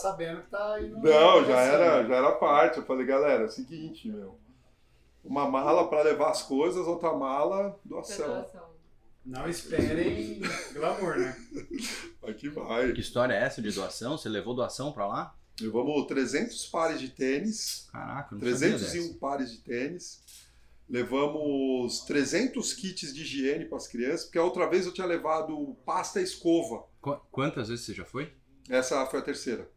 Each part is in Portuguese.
sabendo que tá indo. Não, já era, já era parte. Eu falei, galera, é o seguinte, meu. Uma mala pra levar as coisas, outra mala, doação. Doação. Não esperem glamour, né? Vai que vai. Que história é essa de doação? Você levou doação pra lá? Levamos 300 pares de tênis, Caraca, não sabia dessa. 301 pares de tênis. Levamos 300 kits de higiene para as crianças, porque a outra vez eu tinha levado pasta e escova. Qu- Quantas vezes você já foi? Essa foi a terceira.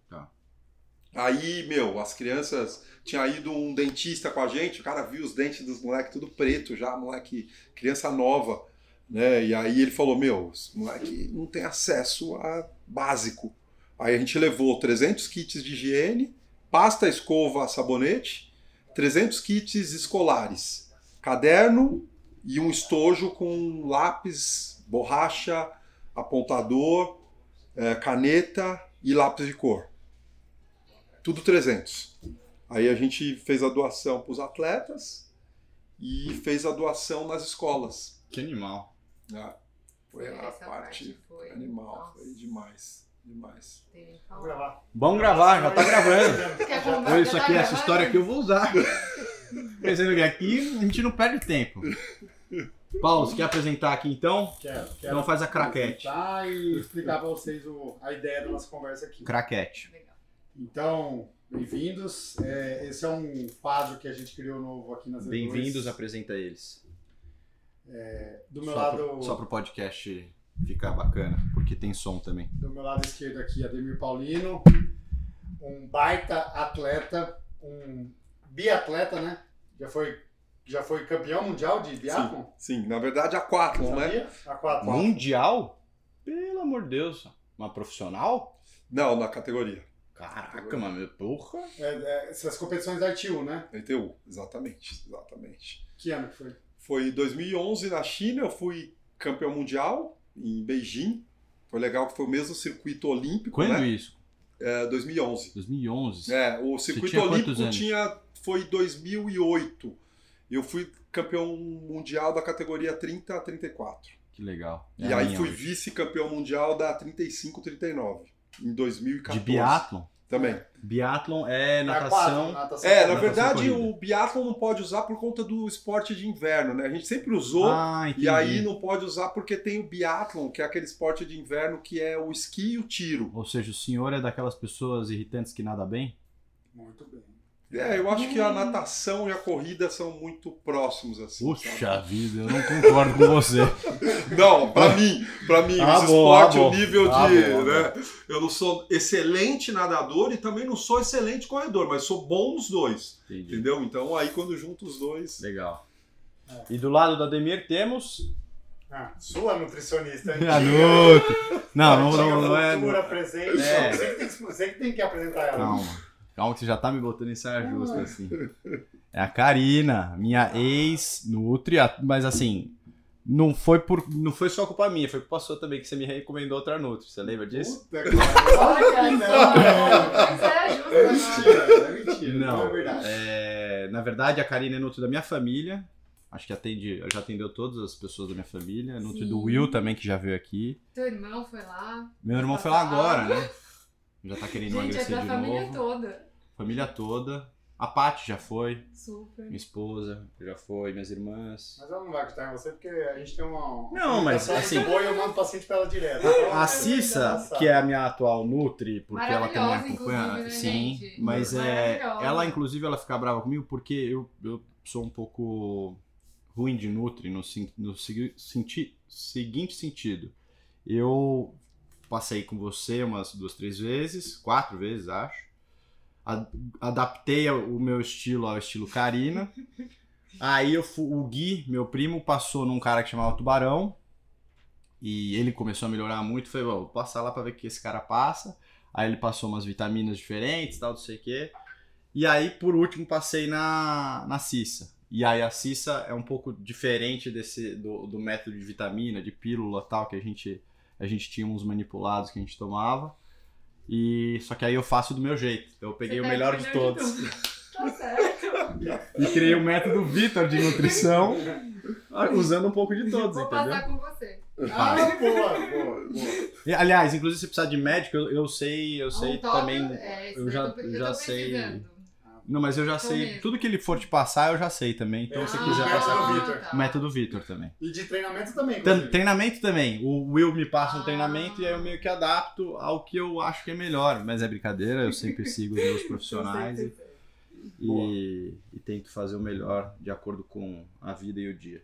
Aí, meu, as crianças. Tinha ido um dentista com a gente, o cara viu os dentes dos moleques tudo preto já, moleque, criança nova. Né? E aí ele falou: Meu, esse moleque não tem acesso a básico. Aí a gente levou 300 kits de higiene, pasta, escova, sabonete, 300 kits escolares, caderno e um estojo com lápis, borracha, apontador, eh, caneta e lápis de cor. Tudo 300. Aí a gente fez a doação para os atletas e fez a doação nas escolas. Que animal. Ah, foi a Essa parte, foi. animal, Nossa, foi demais, demais. Vamos gravar. Vamos gravar, já tá gravando. Contar? isso aqui, essa história aqui eu vou usar. Pensando que aqui a gente não perde tempo. Paulo, você quer apresentar aqui então? Quero, quero Então faz a craquete. apresentar e explicar pra vocês o- a ideia da nossa conversa aqui. Craquete. Legal. Então, bem-vindos. É, esse é um quadro que a gente criou novo aqui nas Bem-vindos, E2. apresenta eles. Do meu Só lado, pro, só pro podcast ficar bacana, porque tem som também. do meu lado esquerdo aqui, Ademir Paulino, um baita atleta, um biatleta, né? Já foi, já foi campeão mundial de biatlon? Sim, na verdade, a Quathlon, né? Sabia? A quatro. Mundial? Pelo amor de Deus. Uma profissional? Não, na categoria. Caraca, mano, porra. É, é, essas competições da ITU, né? ITU, exatamente, exatamente. Que ano que foi? Foi em 2011 na China, eu fui campeão mundial em Beijing. Foi legal que foi o mesmo circuito olímpico, Quando né? isso? É, 2011. 2011. É, o circuito tinha olímpico tinha foi 2008. Eu fui campeão mundial da categoria 30 a 34. Que legal. E É a aí fui vice-campeão mundial da 35 39 em 2014. De biatlon? Também. Biatlon é a natação. natação. É, na Natação verdade corrida. o biatlon não pode usar por conta do esporte de inverno, né? A gente sempre usou Ah, e aí não pode usar porque tem o biatlon, que é aquele esporte de inverno que é o esqui e o tiro. Ou seja, o senhor é daquelas pessoas irritantes que nada bem? Muito bem. É, eu acho que a natação e a corrida são muito próximos assim. Puxa sabe? vida, eu não concordo com você. Não, pra mim, pra mim, Ah, esporte, ah, o nível Ah, de, bom, ah, né? Eu não sou excelente nadador e também não sou excelente corredor, mas sou bom nos dois, Entendi. entendeu? Então aí quando junto os dois, Legal. É. E do lado do Ademir temos. Ah, sua nutricionista. A Nuto. Não, não, não, não é. futura não- presente. É. Você, que tem que, você que tem que apresentar ela. Calma. Calma que você já tá me botando em saia justa, assim. É a Karina, minha ex-nutri, mas assim, não foi, por, não foi só culpa minha, foi culpa sua também, que você me recomendou outra nutri. Você lembra disso? Puta, cara. Olha Não. Mas é justo, mentira, é mentira. Não, Não, é verdade. é, na verdade, a Karina é nutri da minha família. Acho que atende, já atendeu todas as pessoas da minha família. Nutri Sim. do Will também, que já veio aqui. Teu irmão foi lá. Meu irmão foi lá agora, né? Já tá querendo Gente, é emagrecer da de família novo. toda. Família toda. A Paty já foi. Super. Minha esposa já foi. Minhas irmãs. Mas ela não vai acreditar em você porque a gente tem uma. Não, mas, assim- boa e eu mando paciente pra ela direto. Então, A é Cissa, que é a minha atual Nutri, porque ela também acompanha. né, Sim, gente? mas é. Ela, inclusive, ela fica brava comigo porque eu, eu sou um pouco ruim de Nutri no, no senti- seguinte sentido. Eu passei com você umas duas, três vezes, quatro vezes, acho. A- adaptei o meu estilo ao estilo Karina. Aí eu fu- o Gui, meu primo, passou num cara que chamava Tubarão. E ele começou a melhorar muito. Falei, "Bom, vou passar lá pra ver o que esse cara passa. Aí ele passou umas vitaminas diferentes, tal, não sei o quê. E aí, por último, passei na, na Cissa. E aí a Cissa é um pouco diferente desse do, do método de vitamina, de pílula tal, que a gente, a gente tinha uns manipulados que a gente tomava. E só que aí eu faço do meu jeito. Então eu peguei Você o melhor de todos. tudo. Tá certo. e criei o método Vitor de nutrição, usando um pouco de todos, Vou entendeu? passar com você. Ah, boa, boa, boa. E, Aliás, inclusive se precisar de médico, eu, eu sei, eu sei Um top, também. é, eu já- eu já sei. precisando. Não, mas eu já Tô sei. mesmo. Tudo que ele for te passar, eu já sei também. Então, se Ah, quiser passar método com Vitor. tá. o método Vitor também. E de treinamento também. Treinamento também. O Will me passa um Ah. treinamento e aí eu meio que adapto ao que eu acho que é melhor. Mas é brincadeira, eu sempre sigo os meus profissionais e, e, e tento fazer o melhor de acordo com a vida e o dia.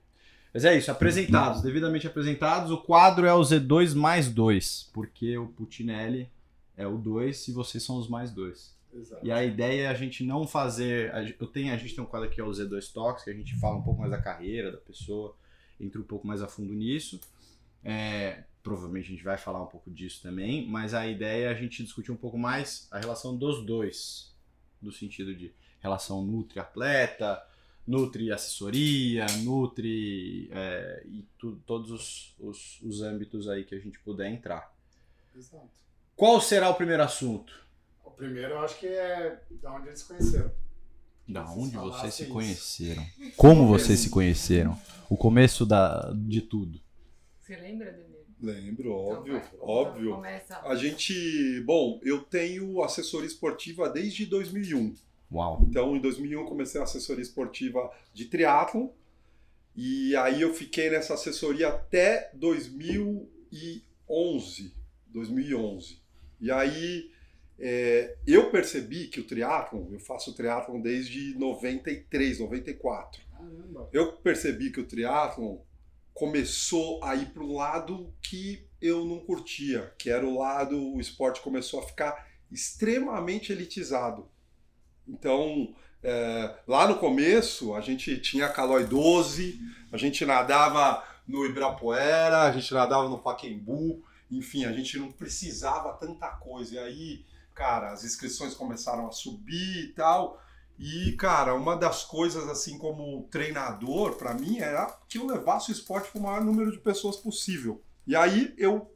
Mas é isso, apresentados, devidamente apresentados. O quadro é o Z2 mais 2, porque o Putinelli é o 2 e vocês são os mais 2. Exato. E a ideia é a gente não fazer. Eu tenho, a gente tem um quadro aqui, é o Z2 Talks, que a gente fala um pouco mais da carreira da pessoa, entra um pouco mais a fundo nisso. É, provavelmente a gente vai falar um pouco disso também, mas a ideia é a gente discutir um pouco mais a relação dos dois, no sentido de relação nutri-atleta, nutri-assessoria, nutri. é, e tu- todos os, os, os âmbitos aí que a gente puder entrar. Exato. Qual será o primeiro assunto? O primeiro eu acho que é da onde eles se conheceram. Da Vocês onde vocês se isso. conheceram? Como vocês se conheceram? O começo da, de tudo. Você lembra, Demir? Lembro, óbvio, Então vai, óbvio. Começa. A gente, bom, eu tenho assessoria esportiva desde 2001. Uau. Então, em 2001 comecei a assessoria esportiva de triatlon e aí eu fiquei nessa assessoria até 2011, 2011. E aí é, eu percebi que o triatlon, eu faço triatlon desde 93, 94. Caramba. Eu percebi que o triatlon começou a ir para um lado que eu não curtia, que era o lado, o esporte começou a ficar extremamente elitizado. Então, é, lá no começo, a gente tinha Calói 12, a gente nadava no Ibirapuera, a gente nadava no Paquembu, enfim, a gente não precisava tanta coisa. E aí, cara, as inscrições começaram a subir e tal. E, cara, uma das coisas, assim, como treinador, pra mim, era que eu levasse o esporte para o maior número de pessoas possível. E aí eu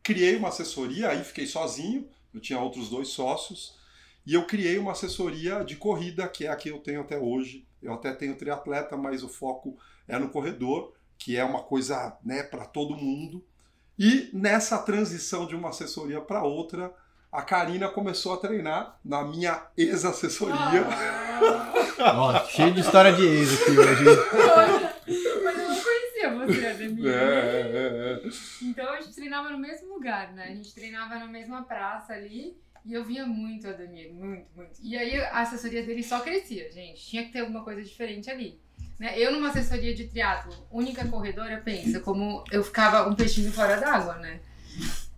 criei uma assessoria, aí fiquei sozinho, eu tinha outros dois sócios, e eu criei uma assessoria de corrida, que é a que eu tenho até hoje. Eu até tenho triatleta, mas o foco é no corredor, que é uma coisa, né, para todo mundo. E nessa transição de uma assessoria para outra, a Karina começou a treinar na minha ex-assessoria. Ah, Ó, cheio de história de ex aqui hoje. Mas eu não conhecia você, Ademir. É, é, é. Então a gente treinava no mesmo lugar, né? A gente treinava na mesma praça ali. E eu via muito o Ademir, muito, muito. E aí a assessoria dele só crescia, gente. Tinha que ter alguma coisa diferente ali. Né? Eu numa assessoria de triatlo, única corredora, pensa, como eu ficava um peixinho fora d'água, né?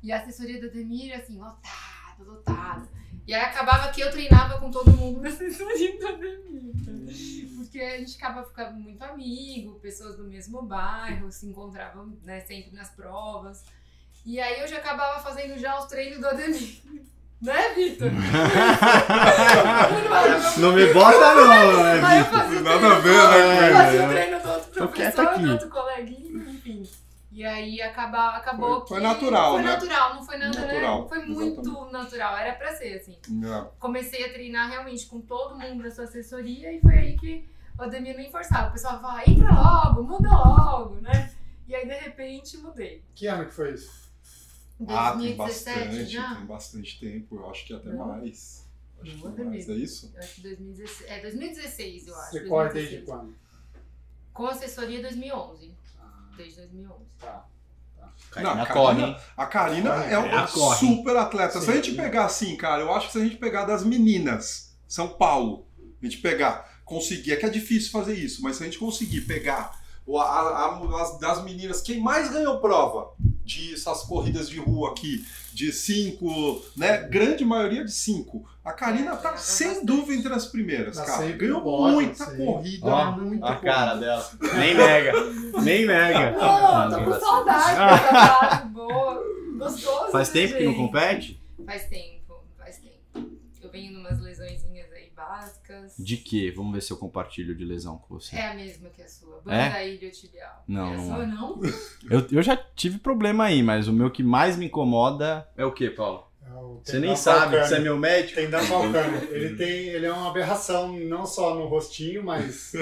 E a assessoria do Ademir, assim, lotada. E aí acabava que eu treinava com todo mundo assessoria do Ademir. né? Porque a gente acaba ficando muito amigo, pessoas do mesmo bairro, se encontravam né, sempre nas provas. E aí eu já acabava fazendo já os treinos do Ademir. Né, Vitor? Não me bota não, né, Aí eu Vitor? fazia o Nada a ver, né, eu Fazia o treino do outro professor, do outro coleguinha. E aí acaba, acabou Foi- foi que... natural, Foi né? natural, não foi nada... Natural, né? Foi muito exatamente. natural, era pra ser assim. Não. Comecei a treinar realmente com todo mundo da sua assessoria e foi aí que o Ademir nem forçava. O pessoal falava, entra logo, muda logo, né? E aí, de repente, mudei. Que ano que foi isso? Ah, tem 2017 bastante, já? tem bastante tempo, eu acho que até Não. mais. Acho Não, que mais, é isso? Eu acho que 2016, é 2016, eu acho. Você corre 2016. desde quando? Com assessoria 2011, Ah, desde 2011. tá. Karina Não, corre, Karina- hein? A Karina é uma corre. super atleta. se Sim. a gente pegar assim, cara, eu acho que se a gente pegar das meninas, São Paulo, a gente pegar, conseguir, é que é difícil fazer isso, mas se a gente conseguir pegar o- a- a- as, das meninas, quem mais ganhou prova de essas corridas de rua aqui, de cinco, né? Grande maioria de cinco. A Karina É, tá ganhava sem bastante. dúvida entre as primeiras, Tá cara. Ganhou muita sim. corrida, Ó, muita a corrida. cara dela. Nem nega. Nem nega. Pô, tô com saudade dessa fase boa. Gostoso. Faz né, tempo que não gente? compete? Faz tempo, faz tempo. Eu venho numas aí básicas. De quê? Vamos ver se eu compartilho de lesão com você. É a mesma que a sua. É? Banda iliotibial. Não, é a não sua, é. não? Eu, eu já tive problema aí, mas o meu que mais me incomoda é o quê, Paulo? É Você nem sabe que você é meu médico. Tendão calcâneo. Ele tem, ele é uma aberração não só no rostinho, mas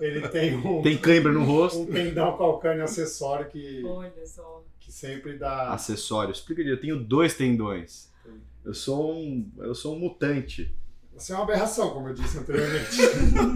ele tem um, Tem cãibra no um rosto. tendão calcâneo acessório que, Olha só. que sempre dá. Acessório. Explica. Eu tenho dois tendões. Eu sou um, eu sou um mutante. Você é uma aberração, como eu disse anteriormente.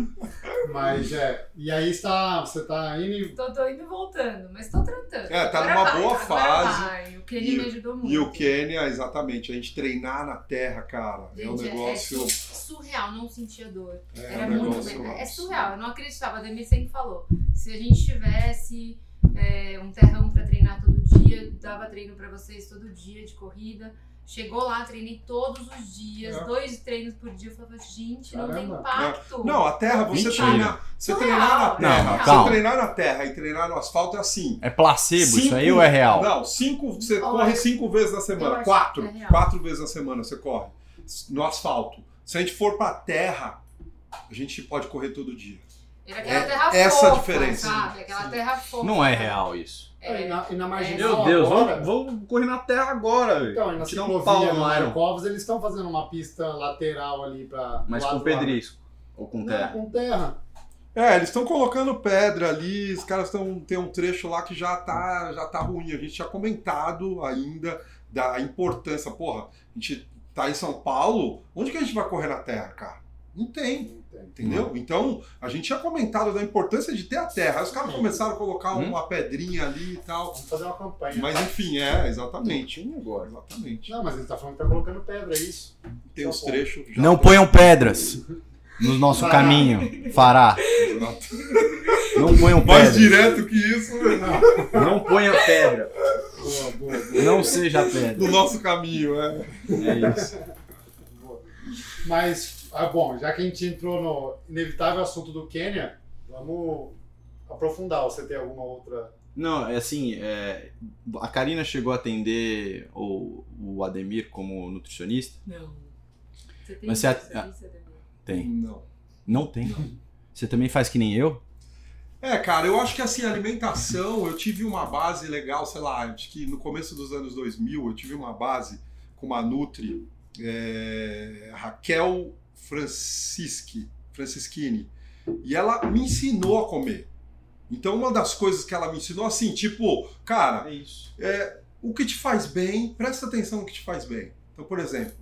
mas é. E aí está, você está indo e Tô, tô indo e voltando, mas tô tratando. É, tá Agora numa vai, boa fase. vai. O Kenny E- me ajudou muito. E o Quênia, exatamente, a gente treinar na terra, cara, é um Gente, negócio. é su- surreal, não sentia dor. É, Era um muito negócio bem. É surreal, eu não acreditava. A Demi sempre falou. Se a gente tivesse é, um terrão pra treinar todo dia, dava treino pra vocês todo dia de corrida. Chegou lá, treinei todos os dias, É. dois treinos por dia. Eu falava, gente, não tem impacto. Não, a terra, você Mentira. treinar. Você Surreal. treinar na Não, terra. não, você calma. treinar na terra e treinar no asfalto é assim. É placebo isso Cinco- aí ou é real? Não, cinco, você Olha, corre cinco vezes na semana. Quatro. é real. quatro vezes na semana você corre. No asfalto. Se a gente for pra terra, a gente pode correr todo dia. Era aquela É terra essa a fofa, diferença. sabe? Aquela Sim. terra fofa. Não é real isso. E É. na, e na marginal Meu Deus, agora, vamos, vamos correr na terra agora. velho. Então, e na Tirar um pau no eles estão fazendo uma pista lateral ali para Mas com pedrisco. Ou com Não, terra. com terra. É, eles estão colocando pedra ali, os caras estão. Tem um trecho lá que já tá, já tá ruim. A gente tinha comentado ainda da importância. Porra, a gente tá em São Paulo, onde que a gente vai correr na terra, cara? Não tem. Entendeu? Então, a gente tinha comentado da importância de ter a terra. Aí os caras começaram a colocar Hum. uma pedrinha ali e tal. Vamos fazer uma campanha. Mas enfim, é, exatamente. Um agora. Exatamente. Não, mas ele tá falando que tá colocando pedra, é isso. Tem os trechos. já- Não ponham pedras no nosso Fará. caminho. Fará. Exato. Não ponham Mais pedras. direto que isso, Não. Não ponha pedra. Boa, boa, boa. Não seja pedra. no nosso caminho, é. É isso. Mas, ah, bom, já que a gente entrou no inevitável assunto do Quênia, vamos aprofundar. Você tem alguma outra. Não, é assim, é, a Karina chegou a atender o, o Ademir como nutricionista? Não. Você tem Mas você- nutricionista, Demi? Tem. Não. Não tem. Você também faz que nem eu? É, cara, eu acho que assim, alimentação, eu tive uma base legal, sei lá, acho que no começo dos anos 2000 eu tive uma base com uma Nutri, é, Raquel Francischi, Francischini, e ela me ensinou a comer. Então, uma das coisas que ela me ensinou, assim, tipo, cara, É isso. o que te faz bem, presta atenção no que te faz bem. Então, por exemplo,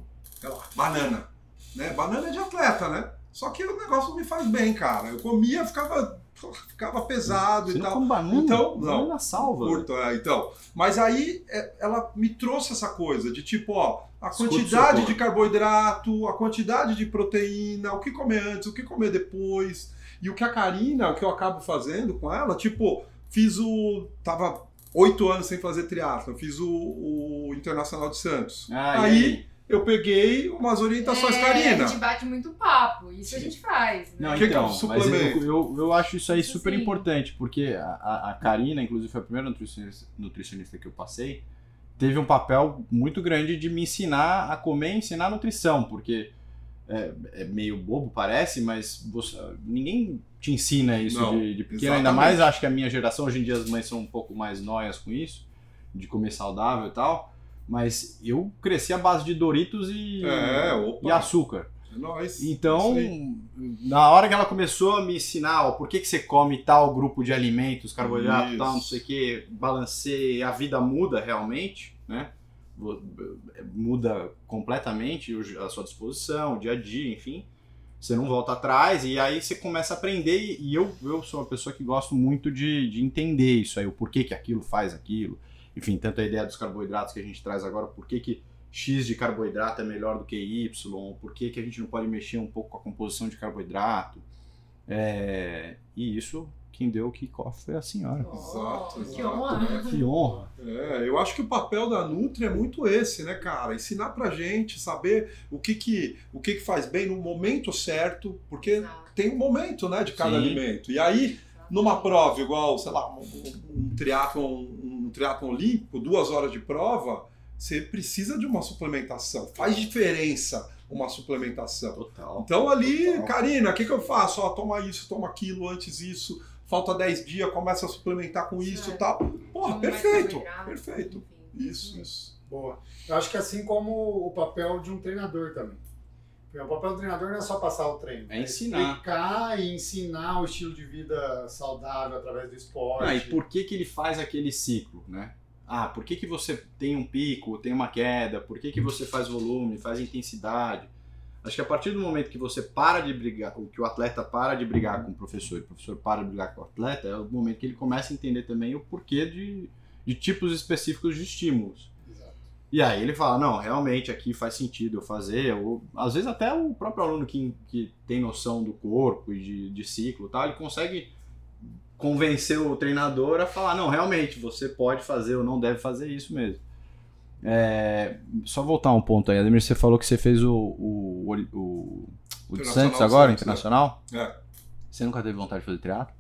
lá, banana. Né? Banana é de atleta, né? Só que o negócio não me faz bem, cara. Eu comia, ficava, ficava pesado Você e não tal. banana? Então, não. Banana salva. Curto, é, então. Mas aí é, ela me trouxe essa coisa de tipo, ó, a quantidade de carboidrato, a quantidade de proteína, o que comer antes, o que comer depois. E o que a Karina, o que eu acabo fazendo com ela, tipo, fiz o. Tava oito anos sem fazer triatlo, fiz o, o Internacional de Santos. Ah, Aí, Eu peguei umas orientações, é, Karina. A gente bate muito papo. Isso a gente faz. Né? Não, Que que é um então, mas suplemento? eu, eu, eu acho isso aí Isso super sim. importante, porque a, a, a Karina, inclusive, foi a primeira nutricionista, nutricionista que eu passei, teve um papel muito grande de me ensinar a comer e ensinar nutrição, porque é, é meio bobo, parece, mas você- ninguém te ensina isso Não, de, de pequeno, ainda mais acho que a minha geração, hoje em dia as mães são um pouco mais noias com isso, de comer saudável e tal, mas eu cresci à base de Doritos e, É, e açúcar. É nóis. Então, aí. na hora que ela começou a me ensinar ó, por que, que você come tal grupo de alimentos, carboidrato, Isso. tal, não sei o que, balanceia, a vida muda realmente, né? Vo- Muda completamente a sua disposição, o dia a dia, enfim. Você não volta atrás e aí você começa a aprender. E e eu, eu sou uma pessoa que gosto muito de, de entender isso aí, o porquê que aquilo faz aquilo. Enfim, tanto a ideia dos carboidratos que a gente traz agora, por que, que X de carboidrato é melhor do que Y, por que, que a gente não pode mexer um pouco com a composição de carboidrato. É, e isso, quem deu o kickoff foi a senhora. Exato, que exato, honra. né? Que honra. É, eu acho que o papel da Nutri é muito esse, né, cara? Ensinar pra gente, saber o que que, o que, que faz bem no momento certo, porque Exato. tem um momento, né, de cada Sim. alimento. E aí, numa prova igual, sei lá, um, um, um triatlon, um triatlon olímpico, duas horas de prova, você precisa de uma suplementação. Faz diferença uma suplementação. Total. Então ali, Total. Karina, o que, que eu faço? Ó, toma isso, toma aquilo, antes isso, falta 10 dias, começa a suplementar com isso e Certo. tal. Porra, Não perfeito, perfeito. Isso, isso. Boa. Eu acho que assim como o papel de um treinador também. O papel do treinador não é só passar o treino. É ensinar. explicar e ensinar o estilo de vida saudável através do esporte. Ah, e por que, que ele faz aquele ciclo, né? Ah, por que, que você tem um pico, tem uma queda? Por que, que você faz volume, faz intensidade? Acho que a partir do momento que você para de brigar, ou que o atleta para de brigar com o professor e o professor para de brigar com o atleta, é o momento que ele começa a entender também o porquê de, de tipos específicos de estímulos. E aí ele fala, não, realmente aqui faz sentido eu fazer, ou às vezes até o próprio aluno que, que tem noção do corpo e de, de ciclo e tal, ele consegue convencer o treinador a falar, não, realmente, você pode fazer ou não deve fazer isso mesmo. É, só voltar um ponto aí, Ademir, você falou que você fez o, o, o, o, o de Santos agora, Santos, internacional? É. Você nunca teve vontade de fazer teatro?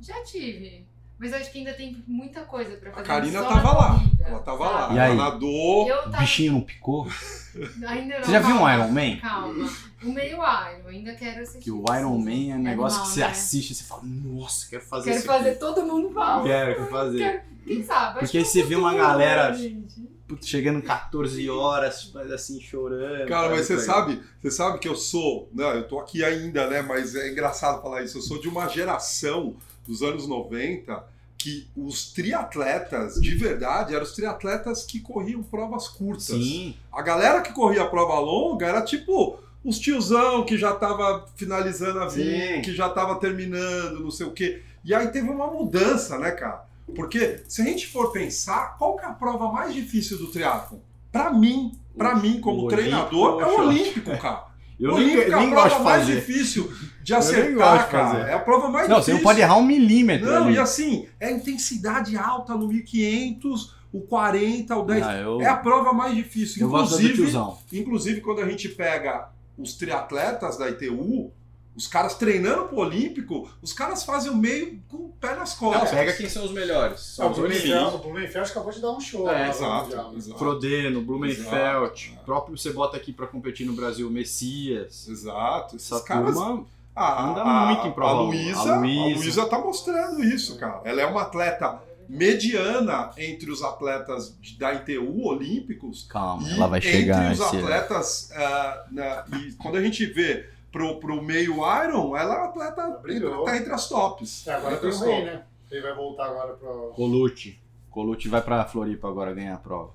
Já tive. Mas eu acho que ainda tem muita coisa pra A fazer. Karina só tava na lá. corrida, Ela tava sabe? lá. E Ela aí? nadou. Eu O tava... bichinho não picou? Ainda não. Você já viu um Iron Man? Calma. O meio Iron, ainda quero assistir. Que o Iron Man é um negócio animal, que você né? assiste e você fala, nossa, quero fazer Quero isso fazer, aqui. todo mundo fala. Quero, quero fazer. Quero- Quem sabe? Porque que aí você vê uma galera- né, gente? Chegando 14 horas, mas assim, chorando. Cara, mas você sabe, você sabe que eu sou, não, eu tô aqui ainda, né, mas é engraçado falar isso, eu sou de uma geração dos anos 90 que os triatletas, de verdade, eram os triatletas que corriam provas curtas. Sim, A galera que corria prova longa era tipo os tiozão que já tava finalizando a vida, Sim. que já tava terminando, não sei o quê. E aí teve uma mudança, né, cara? Porque se a gente for pensar, qual que é a prova mais difícil do triatlon? Pra mim, pra O- mim como o treinador, é olímpico, o eu olímpico, cara. Eu o nem, olímpico é a nem prova mais difícil de nem acertar, cara. É a prova mais Não, você difícil. não pode errar um milímetro Não, ali. e assim, é intensidade alta no 1500, o 40, o 10. Ah, eu, É a prova mais difícil. eu Inclusive. Inclusive, quando a gente pega os triatletas da ITU, os caras treinando pro Olímpico, os caras fazem o meio com o pé nas Não, costas. pega quem são os melhores. Ah, São o os Blumenfeld, olímpicos. o Blumenfeld acabou de dar um show. É, exato, Mundial, exato. Frodeno, Blumenfeld, Exato. próprio você bota aqui pra competir no Brasil, Messias. Exato. Esses Essa caras. turma a, anda a- muito em prova A. Luísa, A a Luísa. Tá mostrando isso, cara. Ela é uma atleta mediana entre os atletas da ITU olímpicos Calma, E ela vai chegar entre os atletas, ah, na- e quando a gente vê pro, pro meio Iron, ela é uma atleta Brilhou. tá entre as tops. É, agora tem o Rei, tops. né? Ele vai voltar agora pro. Colucci. Colucci vai pra Floripa agora ganhar a prova.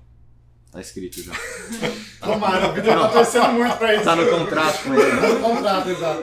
Tá escrito já. Tomara, o Vitor tá torcendo muito pra isso. Tá no contrato com ele. Tá no contrato, exato.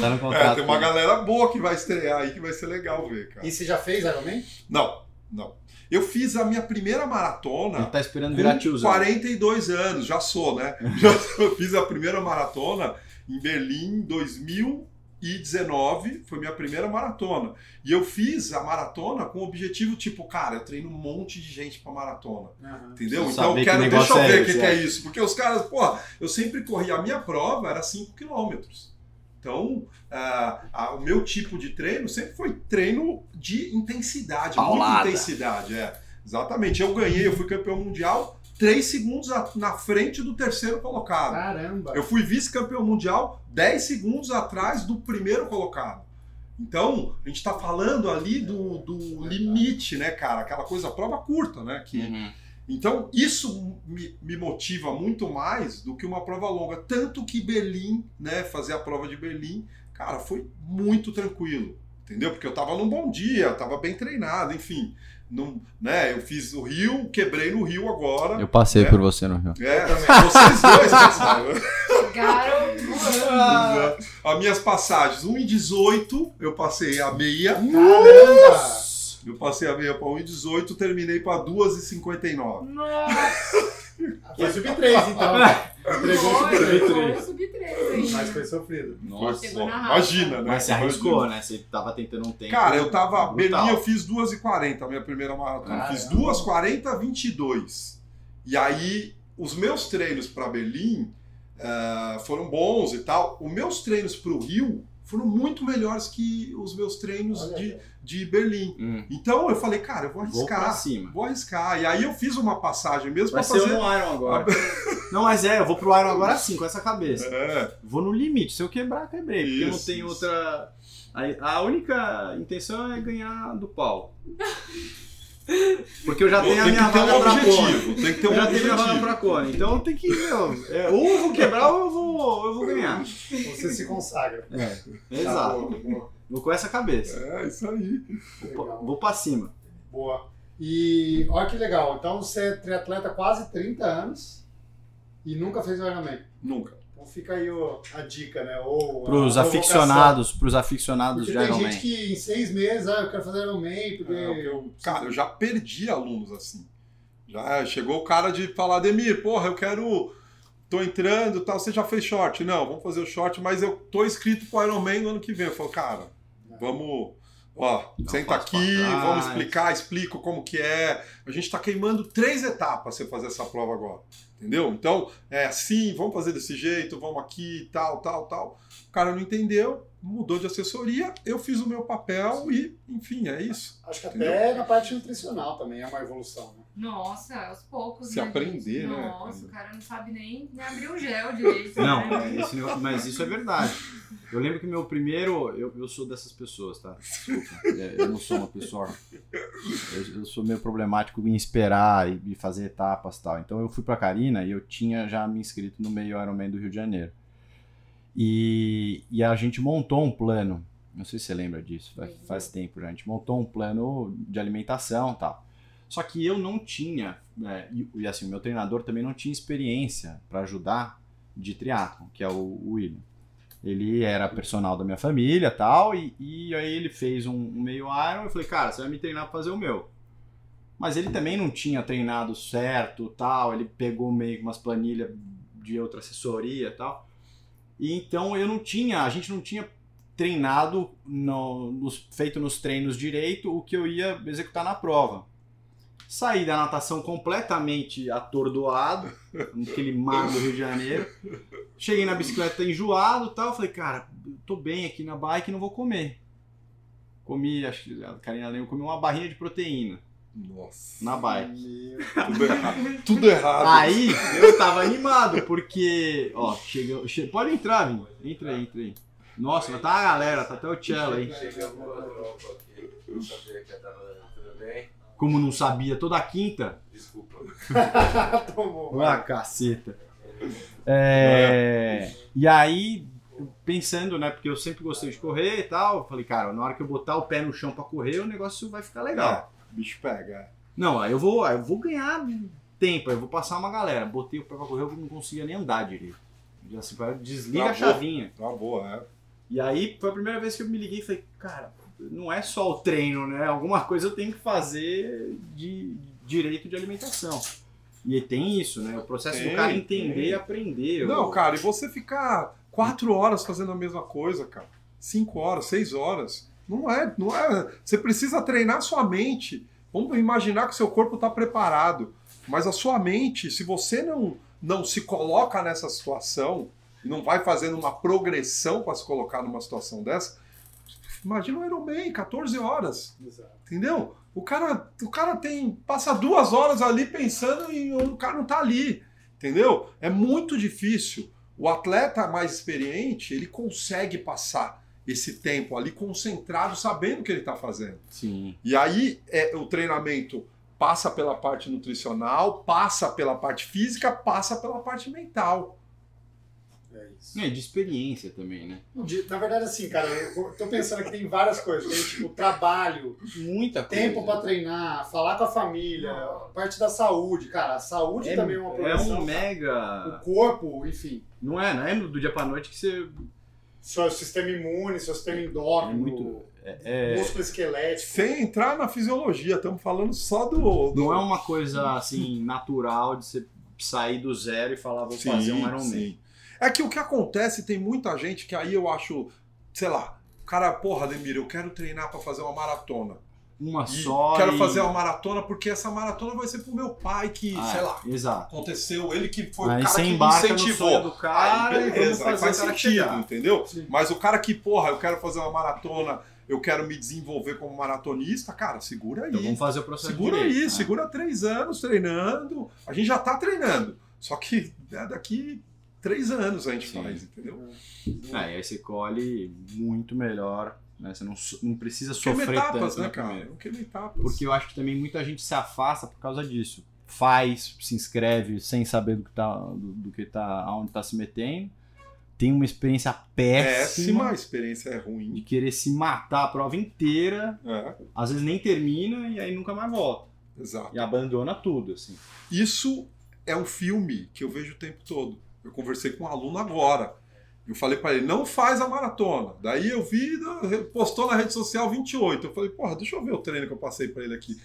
Tá no É, contrato. tem uma ele. galera boa que vai estrear aí que vai ser legal ver, cara. E você já fez Iron Man? Não, não. Eu fiz a minha primeira Ele maratona tá esperando virar com tiozão. 42 anos, já sou, né? Já fiz a primeira maratona em Berlim em 2019, foi minha primeira maratona. E eu fiz a maratona com o objetivo tipo, cara, eu treino um monte de gente pra maratona. Entendeu? Preciso Então que quero, deixa negócio eu é ver o esse, que, que é. é isso. Porque os caras, pô, eu sempre corri, a minha prova era 5 quilômetros. Então, ah, ah, o meu tipo de treino sempre foi treino de intensidade, Paulada. muita intensidade. É. Exatamente. Eu ganhei, eu fui campeão mundial 3 segundos na frente do terceiro colocado. Caramba. Eu fui vice-campeão mundial 10 segundos atrás do primeiro colocado. Então, a gente tá falando ali do, do limite, né, cara? Aquela coisa, prova curta, né? Que, Uhum. então, isso me, me motiva muito mais do que uma prova longa. Tanto que Berlim, né, fazer a prova de Berlim, cara, foi muito tranquilo, entendeu? Porque eu tava num bom dia, eu tava bem treinado, enfim. Não, né, eu fiz o Rio, quebrei no Rio agora. Eu passei É. por você no Rio. É, vocês dois passaram. Chegaram. As minhas passagens, 1,18, eu passei a meia. Caramba! Eu passei a meia para 1,18, terminei para 2,59. Nossa, Foi sub-3, então. Entregou o foi, sub-3. foi o sub-3 ainda. Mas foi sofrido. Nossa. Imagina, né? Mas você Imagina. arriscou, né? Você tava tentando um tempo. Cara, eu tava. Berlim eu fiz 2,40 a minha primeira maratona. Caramba. Fiz 2,40, 22. E aí, os meus treinos para Berlim ah, foram bons e tal. Os meus treinos para o Rio foram muito melhores que os meus treinos Olha de, de Berlim. Hum, Então eu falei, cara, eu vou vou arriscar. cima. Vou arriscar. E aí eu fiz uma passagem mesmo Vai para ser fazer. no Iron agora. Não, mas é, eu vou pro Iron agora sim, com essa cabeça. É, Vou no limite. Se eu quebrar, quebrei. Porque eu não tenho isso. outra. A, a única intenção é ganhar do pau. Porque eu já tenho a minha ter um vaga pra Cone. Tem que ter um Eu já tenho minha vaga pra. Cone. Então tem que. Meu, é, ou eu vou quebrar ou eu vou, ou eu vou ganhar. Você se consagra. É, exato. boa, boa. Vou com essa cabeça. É, isso aí. Legal. Vou pra cima. Boa. E olha que legal. Então você é triatleta há quase 30 anos e nunca fez o Ironman. Nunca. Então fica aí o- a dica, né? Ou a Pros provocação. aficionados, pros aficionados Porque de tem Iron gente Man. que em seis meses, ah, eu quero fazer Ironman, porque... É, eu- cara, eu já perdi alunos assim. Já chegou o cara de falar, Ademir, porra, eu quero. Tô entrando tal, você já fez short? Não, vamos fazer o short, mas eu tô inscrito pro Ironman no ano que vem. Eu falo, cara, vamos. Ó, senta aqui, vamos explicar, explico como que é. A gente tá queimando três etapas você fazer essa prova agora. Entendeu? Então, é assim, vamos fazer desse jeito, vamos aqui, tal, tal, tal. O cara não entendeu, mudou de assessoria, eu fiz o meu papel e, enfim, é isso. Acho que até Entendeu? na parte nutricional também é uma evolução, né? Nossa, aos poucos. Se né, aprender, gente? né, Nossa, cara? o cara não sabe nem, nem abrir o gel direito. Não, né? é esse negócio- mas isso é verdade. Eu lembro que meu primeiro. Eu, eu sou dessas pessoas, tá? Desculpa. é, Eu não sou uma pessoa. Eu, eu sou meio problemático em esperar e, e fazer etapas e tal. Então eu fui pra Karina e eu tinha já me inscrito no meio Ironman do Rio de Janeiro. E, e a gente montou um plano. Não sei se você lembra disso, faz, faz tempo já. A gente montou um plano de alimentação e tal. Só que eu não tinha, é, e, e assim, o meu treinador também não tinha experiência para ajudar de triatlon, que é o, o William. Ele era personal da minha família tal, e, e aí ele fez um, um meio Iron. Eu falei, cara, você vai me treinar pra fazer o meu. Mas ele também não tinha treinado certo tal, ele pegou meio que umas planilhas de outra assessoria tal. E então eu não tinha, a gente não tinha treinado, no, nos, feito nos treinos direito o que eu ia executar na prova. Saí da natação completamente atordoado, naquele mar do Rio de Janeiro. Cheguei na bicicleta enjoado e tal. Falei, cara, tô bem aqui na bike não vou comer. Comi, acho que a Karina lembra, comi uma barrinha de proteína Nossa. na bike. Meu Tudo errado. Tudo errado. Aí eu tava animado, porque. Ó, chegou. che- Pode entrar, Vini. Entra aí, entra aí. Nossa, mas tá a galera, tá até o cello aí. Chegamos na Europa aqui. Eu sabia que eu tava tudo bem. Como não sabia, toda quinta. Desculpa. Tomou. Ah, caceta. É, e aí, pensando, né? Porque eu sempre gostei de correr e tal. eu Falei, cara, na hora que eu botar o pé no chão pra correr, o negócio vai ficar legal. É, bicho pega. Não, aí eu vou, aí eu vou ganhar tempo, aí eu vou passar uma galera. Botei o pé pra correr, eu não conseguia nem andar direito. Já se desliga a Travou. chavinha. Tá boa, é. E aí foi a primeira vez que eu me liguei e falei, cara, não é só o treino, né? Alguma coisa eu tenho que fazer de direito de alimentação. E tem isso, né? O processo Tem, do cara entender e aprender. Não, Eu- cara, e você ficar quatro horas fazendo a mesma coisa, cara. Cinco horas, seis horas. Não é, não é. Você precisa treinar sua mente. Vamos imaginar que seu corpo está preparado. Mas a sua mente, se você não, não se coloca nessa situação e não vai fazendo uma progressão para se colocar numa situação dessa, imagina o Ironman, 14 horas. Exato. Entendeu? O cara, o cara tem. passa duas horas ali pensando e o cara não tá ali. Entendeu? É muito difícil. O atleta mais experiente, ele consegue passar esse tempo ali concentrado, sabendo o que ele está fazendo. Sim. E aí é, o treinamento passa pela parte nutricional, passa pela parte física, passa pela parte mental. É isso. É, de experiência também, né? De- Na verdade, assim, cara, eu tô pensando que tem várias coisas. Tem, tipo, trabalho, Muita coisa. tempo pra treinar, falar com a família, parte da saúde. Cara, a saúde é, também é uma é progressão. um O mega. corpo, enfim, Não é, não é do dia pra noite que você. seu sistema imune, seu sistema É endócrino, muito. É, músculo esquelético. Sem entrar na fisiologia, estamos falando só do. do... não é uma coisa assim natural de você sair do zero e falar vou fazer um Ironman. sim. É que o que acontece, tem muita gente que aí eu acho, sei lá, o cara, porra, Demir, eu quero treinar pra fazer uma maratona. Uma E só. quero e- fazer uma maratona porque essa maratona vai ser pro meu pai que, Ah, sei lá, Exato. aconteceu, ele que foi Aí o cara que me embarca no incentivou. do cara Aí, beleza, aí faz sentido, chegar. entendeu? Sim. Mas o cara que, porra, eu quero fazer uma maratona, eu quero me desenvolver como maratonista, cara, segura aí. Então vamos fazer o processo Segura direito, aí, né? segura três anos treinando. A gente já tá treinando. Só que né, daqui três anos a gente Sim. faz, entendeu? É, e aí você colhe muito melhor Né? Você não, não precisa Queima sofrer etapas, tanto né, na cara? Não queima etapas. Porque eu acho que também muita gente se afasta por causa disso. Faz, se inscreve sem saber do que tá, do, do que tá, aonde tá se metendo. Tem uma experiência péssima, Péssima, a experiência é de ruim. querer se matar a prova inteira, É, às vezes nem termina e aí nunca mais volta. exato. E abandona tudo, assim. Isso é um filme que eu vejo o tempo todo. Eu conversei com um aluno agora. Eu falei pra ele, não faz a maratona. Daí eu vi, postou na rede social 28. Eu falei, porra, deixa eu ver o treino que eu passei pra ele aqui.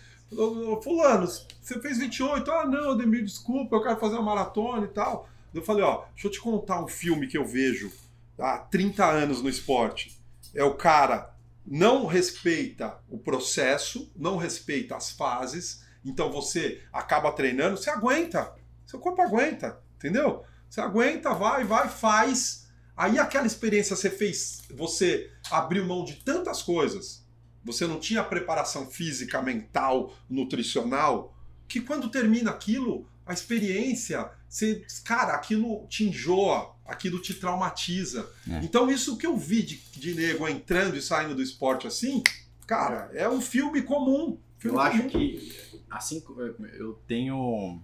Fulano, você fez 28? Ah, não, Ademir, desculpa, eu quero fazer uma maratona e tal. Eu falei, ó, deixa eu te contar um filme que eu vejo há 30 anos no esporte. É o cara não respeita o processo, não respeita as fases, então você acaba treinando, você aguenta. Seu corpo aguenta, entendeu? Você aguenta, vai, vai, faz. Aí aquela experiência você fez, você abriu mão de tantas coisas, você não tinha preparação física, mental, nutricional, que quando termina aquilo, a experiência, você, cara, aquilo te enjoa, aquilo te traumatiza. É. Então isso que eu vi de, de nego entrando e saindo do esporte assim, cara, é um filme comum. Filme Eu acho comum. que, assim, eu tenho.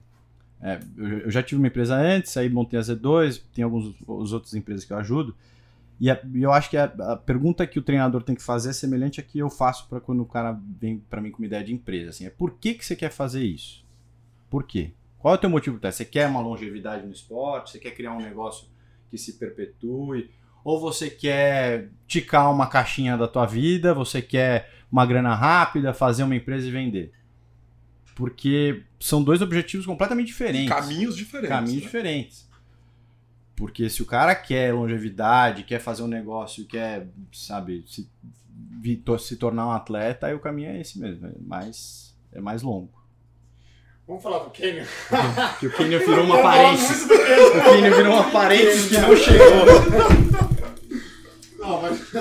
É, eu já tive uma empresa antes, aí montei a Z2, tem algumas os outras empresas que eu ajudo. E a- eu acho que a, a pergunta que o treinador tem que fazer é semelhante a que eu faço para quando o cara vem para mim com uma ideia de empresa. Assim, é por que, que você quer fazer isso? Por quê? Qual é o teu motivo? Tá? Você quer uma longevidade no esporte? Você quer criar um negócio que se perpetue? Ou você quer ticar uma caixinha da tua vida? Você quer uma grana rápida, fazer uma empresa e vender? Porque são dois objetivos completamente diferentes. Caminhos diferentes. Caminhos né? diferentes. Porque se o cara quer longevidade, quer fazer um negócio, quer, sabe, se, se tornar um atleta, aí o caminho é esse mesmo. É mais, é mais longo. Vamos falar do Kenyon. Que o Kenyon virou uma parênteses. O Kenyon virou uma parênteses que não chegou. Não, mas.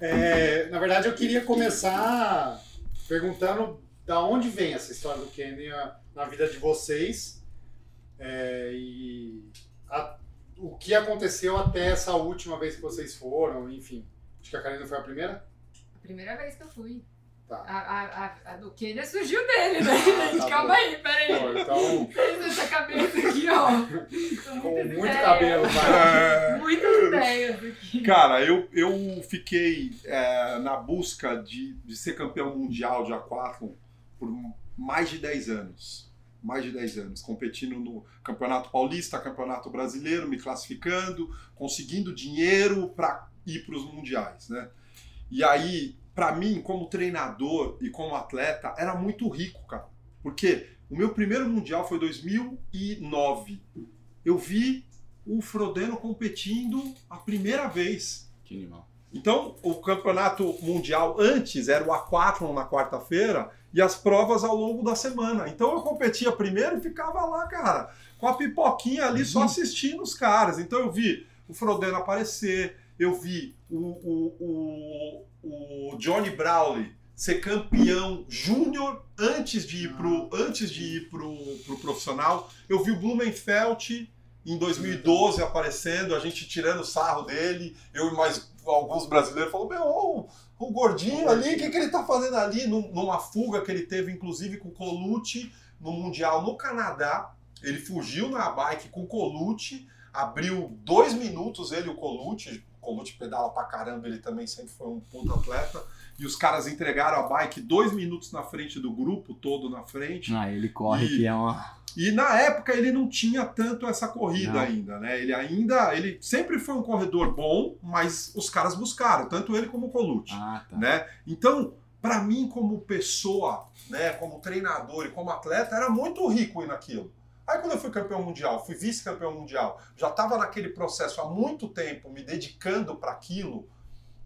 é, na verdade, eu queria começar perguntando da onde vem essa história do Kenyon na vida de vocês é, e a- o que aconteceu até essa última vez que vocês foram, enfim. Acho que a Karina foi a primeira? A primeira vez que eu fui. Tá. A, a, a, a do Kenya surgiu dele, né? Ah, Gente, tá calma bom. aí, peraí. Pô, então, Fez essa cabeça aqui, ó. Com muito ideias. cabelo, vai. É, Muitas ideias aqui. Cara, eu, eu fiquei é, na busca de, de ser campeão mundial de aquatlon por mais de 10 anos. Mais de 10 anos. Competindo no Campeonato Paulista, Campeonato Brasileiro, me classificando, conseguindo dinheiro para ir para os mundiais, né? E aí, para mim, como treinador e como atleta, era muito rico, cara. Porque o meu primeiro mundial foi 2009. Eu vi o Frodeno competindo a primeira vez. Que animal. Então, o campeonato mundial antes era o A4 na quarta-feira e as provas ao longo da semana. Então, eu competia primeiro e ficava lá, cara, com a pipoquinha ali só assistindo os caras. Então, eu vi o Frodeno aparecer, eu vi o, o, o, o Johnny Brawley ser campeão júnior antes de ir pro antes de ir pro, pro profissional. Eu vi o Blumenfeld em 2012 aparecendo, a gente tirando sarro dele, eu e mais alguns brasileiros falou meu, ó, o, o gordinho ali, o que, que ele tá fazendo ali? Num- numa fuga que ele teve, inclusive, com o Colucci no Mundial no Canadá. Ele fugiu na bike com o Colucci, abriu dois minutos ele e o Colucci. O Colucci pedala pra caramba, ele também sempre foi um puto atleta. E os caras entregaram a bike dois minutos na frente do grupo, todo na frente. Ah, ele corre E- que é uma. E na época ele não tinha tanto essa corrida Não. ainda, né? Ele ainda, ele sempre foi um corredor bom, mas os caras buscaram, tanto ele como o Colucci, Ah, tá. né? Então, pra mim como pessoa, né, como treinador e como atleta, era muito rico ir naquilo. Aí quando eu fui campeão mundial, fui vice-campeão mundial, já estava naquele processo há muito tempo, me dedicando para aquilo,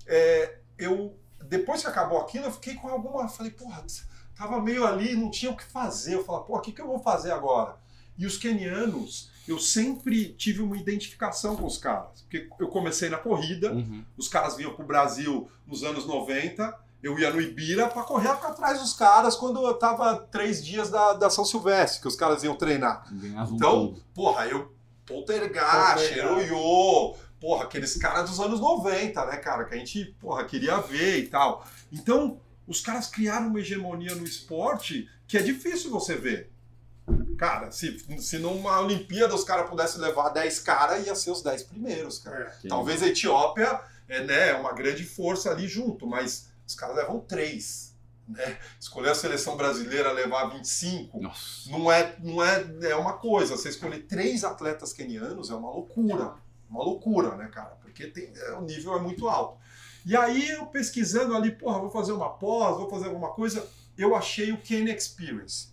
é, eu depois que acabou aquilo, eu fiquei com alguma, falei, porra, tava meio ali, não tinha o que fazer. Eu falei, pô, o que, que eu vou fazer agora? E os kenianos, eu sempre tive uma identificação com os caras. Porque eu comecei na corrida, Uhum. os caras vinham pro Brasil nos anos 90, eu ia no Ibira para correr atrás dos caras quando eu tava três dias da, da São Silvestre, que os caras iam treinar. Ganhava um Então, pouco. porra, eu poltergeist, ioiô, porra, aqueles caras dos anos 90, né, cara? Que a gente, porra, queria ver e tal. Então, os caras criaram uma hegemonia no esporte que é difícil você ver. Cara, se, se numa Olimpíada os caras pudessem levar 10 caras, ia ser os 10 primeiros, cara. É. Talvez a Etiópia é né, uma grande força ali junto, mas os caras levam 3. Né? Escolher a seleção brasileira levar 25 Nossa. não é, não é, é uma coisa. Você escolher três atletas kenianos é uma loucura. Uma loucura, né, cara? Porque tem, é, o nível é muito alto. E aí, eu pesquisando ali, porra, vou fazer uma pós, vou fazer alguma coisa, eu achei o Kenya Experience.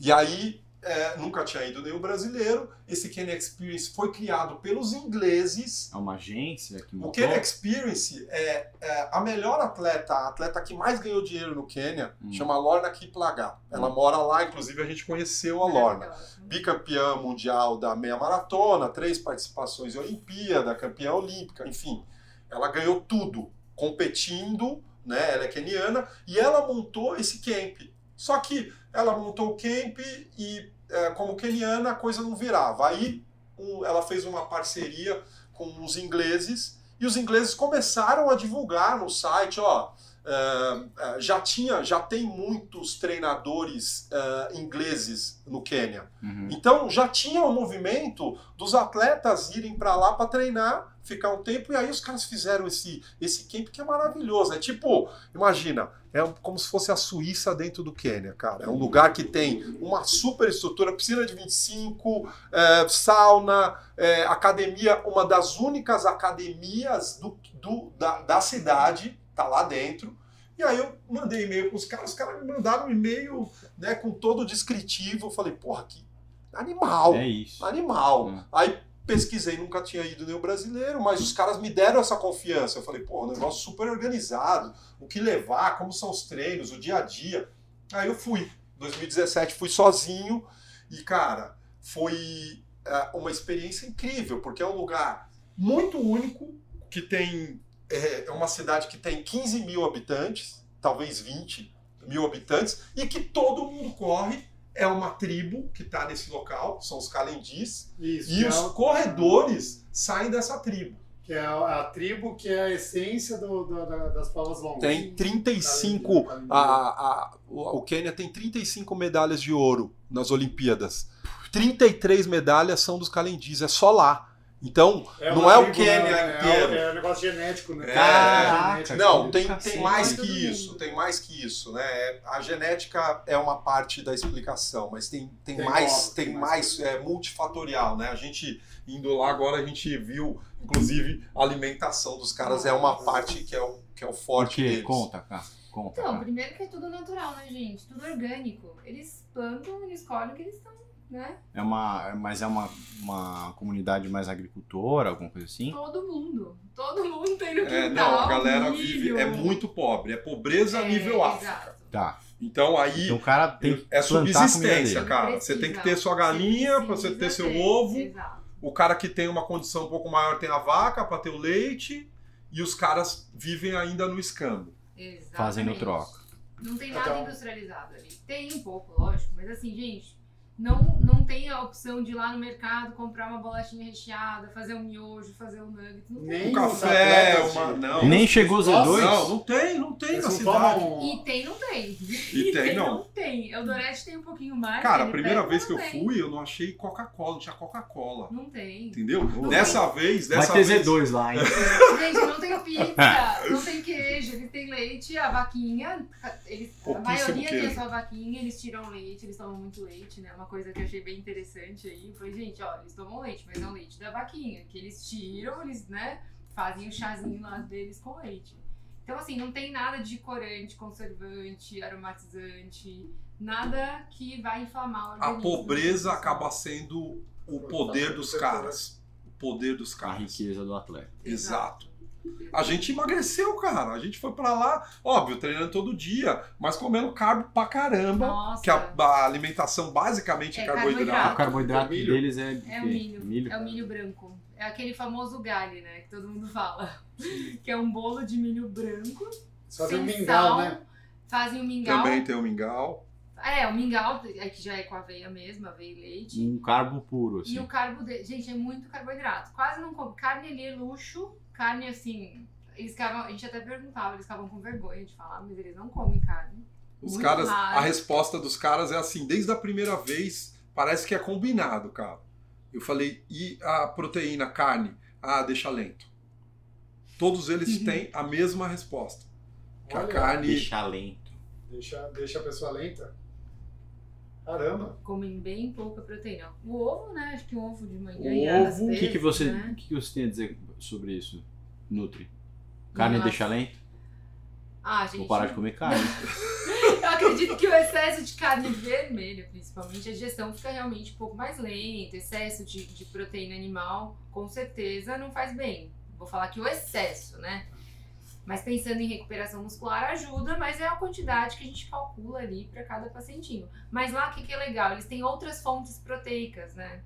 E aí, é, nunca tinha ido nenhum brasileiro. Esse Kenya Experience foi criado pelos ingleses. É uma agência que O montou? Kenya Experience é, é a melhor atleta, a atleta que mais ganhou dinheiro no Quênia, Hum. chama Lorna Kiplagat. Ela mora lá, inclusive a gente conheceu a Lorna bicampeã mundial da meia maratona, três participações em Olimpíada, campeã olímpica, enfim. Ela ganhou tudo competindo, né? Ela é keniana e ela montou esse camp. Só que ela montou o camp e, é, como keniana, a coisa não virava. Aí um- ela fez uma parceria com os ingleses e os ingleses começaram a divulgar no site, ó. é, é, já tinha, já tem muitos treinadores é, ingleses no Quênia. Uhum. Então já tinha o movimento dos atletas irem para lá para treinar, ficar um tempo, e aí os caras fizeram esse, esse camp que é maravilhoso. É tipo, imagina, é como se fosse a Suíça dentro do Quênia, cara. É um lugar que tem uma super estrutura, piscina de 25, é, sauna, é, academia, uma das únicas academias do, do- da, da cidade, tá lá dentro. E aí eu mandei e-mail para os caras, os caras me mandaram um e-mail né, com todo o descritivo. Eu falei, porra, que animal, É isso. animal. É. Aí pesquisei, nunca tinha ido nenhum brasileiro, mas os caras me deram essa confiança. Eu falei, porra, um negócio super organizado, o que levar, como são os treinos, o dia a dia. Aí eu fui. 2017 fui sozinho e, cara, foi é, uma experiência incrível, porque é um lugar muito único, que tem. É é uma cidade que tem 15 mil habitantes, talvez 20 mil habitantes, e que todo mundo corre. É uma tribo que está nesse local, são os calendis, Isso. e os é, o- corredores saem dessa tribo. que é a, a tribo que é a essência do- do- da- das provas longas. Tem 35. Calendário, A, a, o o Quênia tem 35 medalhas de ouro nas Olimpíadas. 33 medalhas são dos calendis, é só lá. Então, uma não é o tribo, Quênia né? inteiro. É, é um negócio genético, né? É. Caraca. Não, tem, Cacete. tem mais Todo que isso, tem mais que isso, né? A genética é uma parte da explicação, mas tem, tem, Tem mais, mais, tem tem mais, mais é, multifatorial, né? A gente indo lá agora a gente viu, inclusive, a alimentação dos caras é uma parte que é o, que é o forte quê? deles. Conta, cara. Conta. Então, cara. primeiro que é tudo natural, né, gente? Tudo orgânico. Eles plantam, eles colhem o que eles estão, né? É uma, é- mas é uma, uma comunidade mais agricultora, alguma coisa assim? Todo mundo. Todo mundo tem no quintal. É, não, a galera milho. vive, é muito pobre, é pobreza É, nível África. exato. Tá. Então aí Então o cara tem é subsistência, cara. Precisa. Você tem que ter sua galinha para você ter seu ter, ovo. Exato. O cara que tem uma condição um pouco maior tem a vaca para ter o leite e os caras vivem ainda no escambo. Exatamente. Fazendo troca. Não tem nada Então- industrializado ali. Tem um pouco, lógico, mas assim, gente, não, não tem a opção de ir lá no mercado comprar uma bolachinha recheada, fazer um miojo, fazer um nugget. Não tem. Nem Um os café, atletas uma- não. Nem chegou o Nossa, Z2? Não, não tem, não tem Eles na não cidade. tomam- E tem, não tem. E tem, não. não tem. Eldorete tem um pouquinho mais. Cara, a ele primeira pega, vez que eu tem. fui, eu não achei Coca-Cola, não tinha Coca-Cola. Não tem. Entendeu? Não Dessa vez, Vai dessa ter vez. Z2 lá, hein? Gente, não tem pizza, não tem queijo, eles têm leite, a vaquinha, eles, a maioria tem a sua vaquinha, eles tiram leite, eles tomam muito leite, né? Uma coisa que eu achei bem interessante aí. Foi, gente, ó, eles tomam leite, mas é o leite da vaquinha, que eles tiram, eles, né, fazem o chazinho lá deles com leite. Então, assim, não tem nada de corante, conservante, aromatizante, nada que vai inflamar o A organismo. pobreza acaba sendo o poder dos caras. O poder dos A caras. riqueza do atleta. Exato. A gente emagreceu, cara. A gente foi pra lá, óbvio, treinando todo dia, mas comendo carbo pra caramba. Nossa. Que a, a alimentação basicamente é, É, carboidrato. carboidrato. O carboidrato milho. deles é, de É o quê? milho. É o milho branco. É aquele famoso galho, né? Que todo mundo fala. que é um bolo de milho branco. Só tem um mingau, sal, né? Fazem o mingau. Também tem o mingau. É, o mingau, é que já é com aveia mesmo, aveia e leite. Um carbo puro, assim. E o carbo de... Gente, é muito carboidrato. Quase não come. Carne ali é luxo. Carne assim. Eles ficavam. A gente até perguntava, eles ficavam com vergonha de falar, mas eles não comem carne. Os Muito caras, raro. a resposta dos caras é assim, desde a primeira vez, parece que é combinado, cara. Eu falei, e a proteína, carne? Ah, deixa lento. Todos eles Uhum. têm a mesma resposta. Que a Olha, carne. Deixa lento. Deixa, deixa a pessoa lenta. Caramba. Comem bem pouca proteína. O ovo, né? Acho que o ovo de manhã. O e às ovo, O que, que, você, né? o que, que você tem a dizer sobre isso, Nutri? Carne Em deixa lento? Ah, gente. Vou parar de comer carne. Eu acredito que o excesso de carne vermelha, principalmente, a digestão fica realmente um pouco mais lenta. Excesso de, de proteína animal, com certeza, não faz bem. Vou falar que o excesso, né? Mas pensando em recuperação muscular ajuda, mas é a quantidade que a gente calcula ali para cada pacientinho. Mas lá o que, que é legal? Eles têm outras fontes proteicas, né?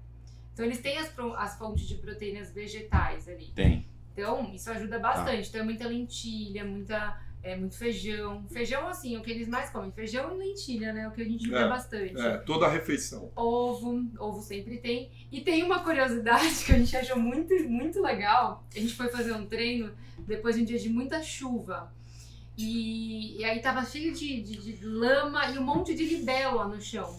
Então eles têm as, as fontes de proteínas vegetais ali. Tem. Então, isso ajuda bastante. Então, é muita lentilha, muita, é, muito feijão. Feijão, assim, é o que eles mais comem. Feijão e lentilha, né? É o que a gente vê É, bastante. É, toda a refeição. Ovo, ovo sempre tem. E tem uma curiosidade que a gente achou muito, muito legal. A gente foi fazer um treino depois de um dia de muita chuva. E, e aí tava cheio de, de, de lama e um monte de libélula no chão.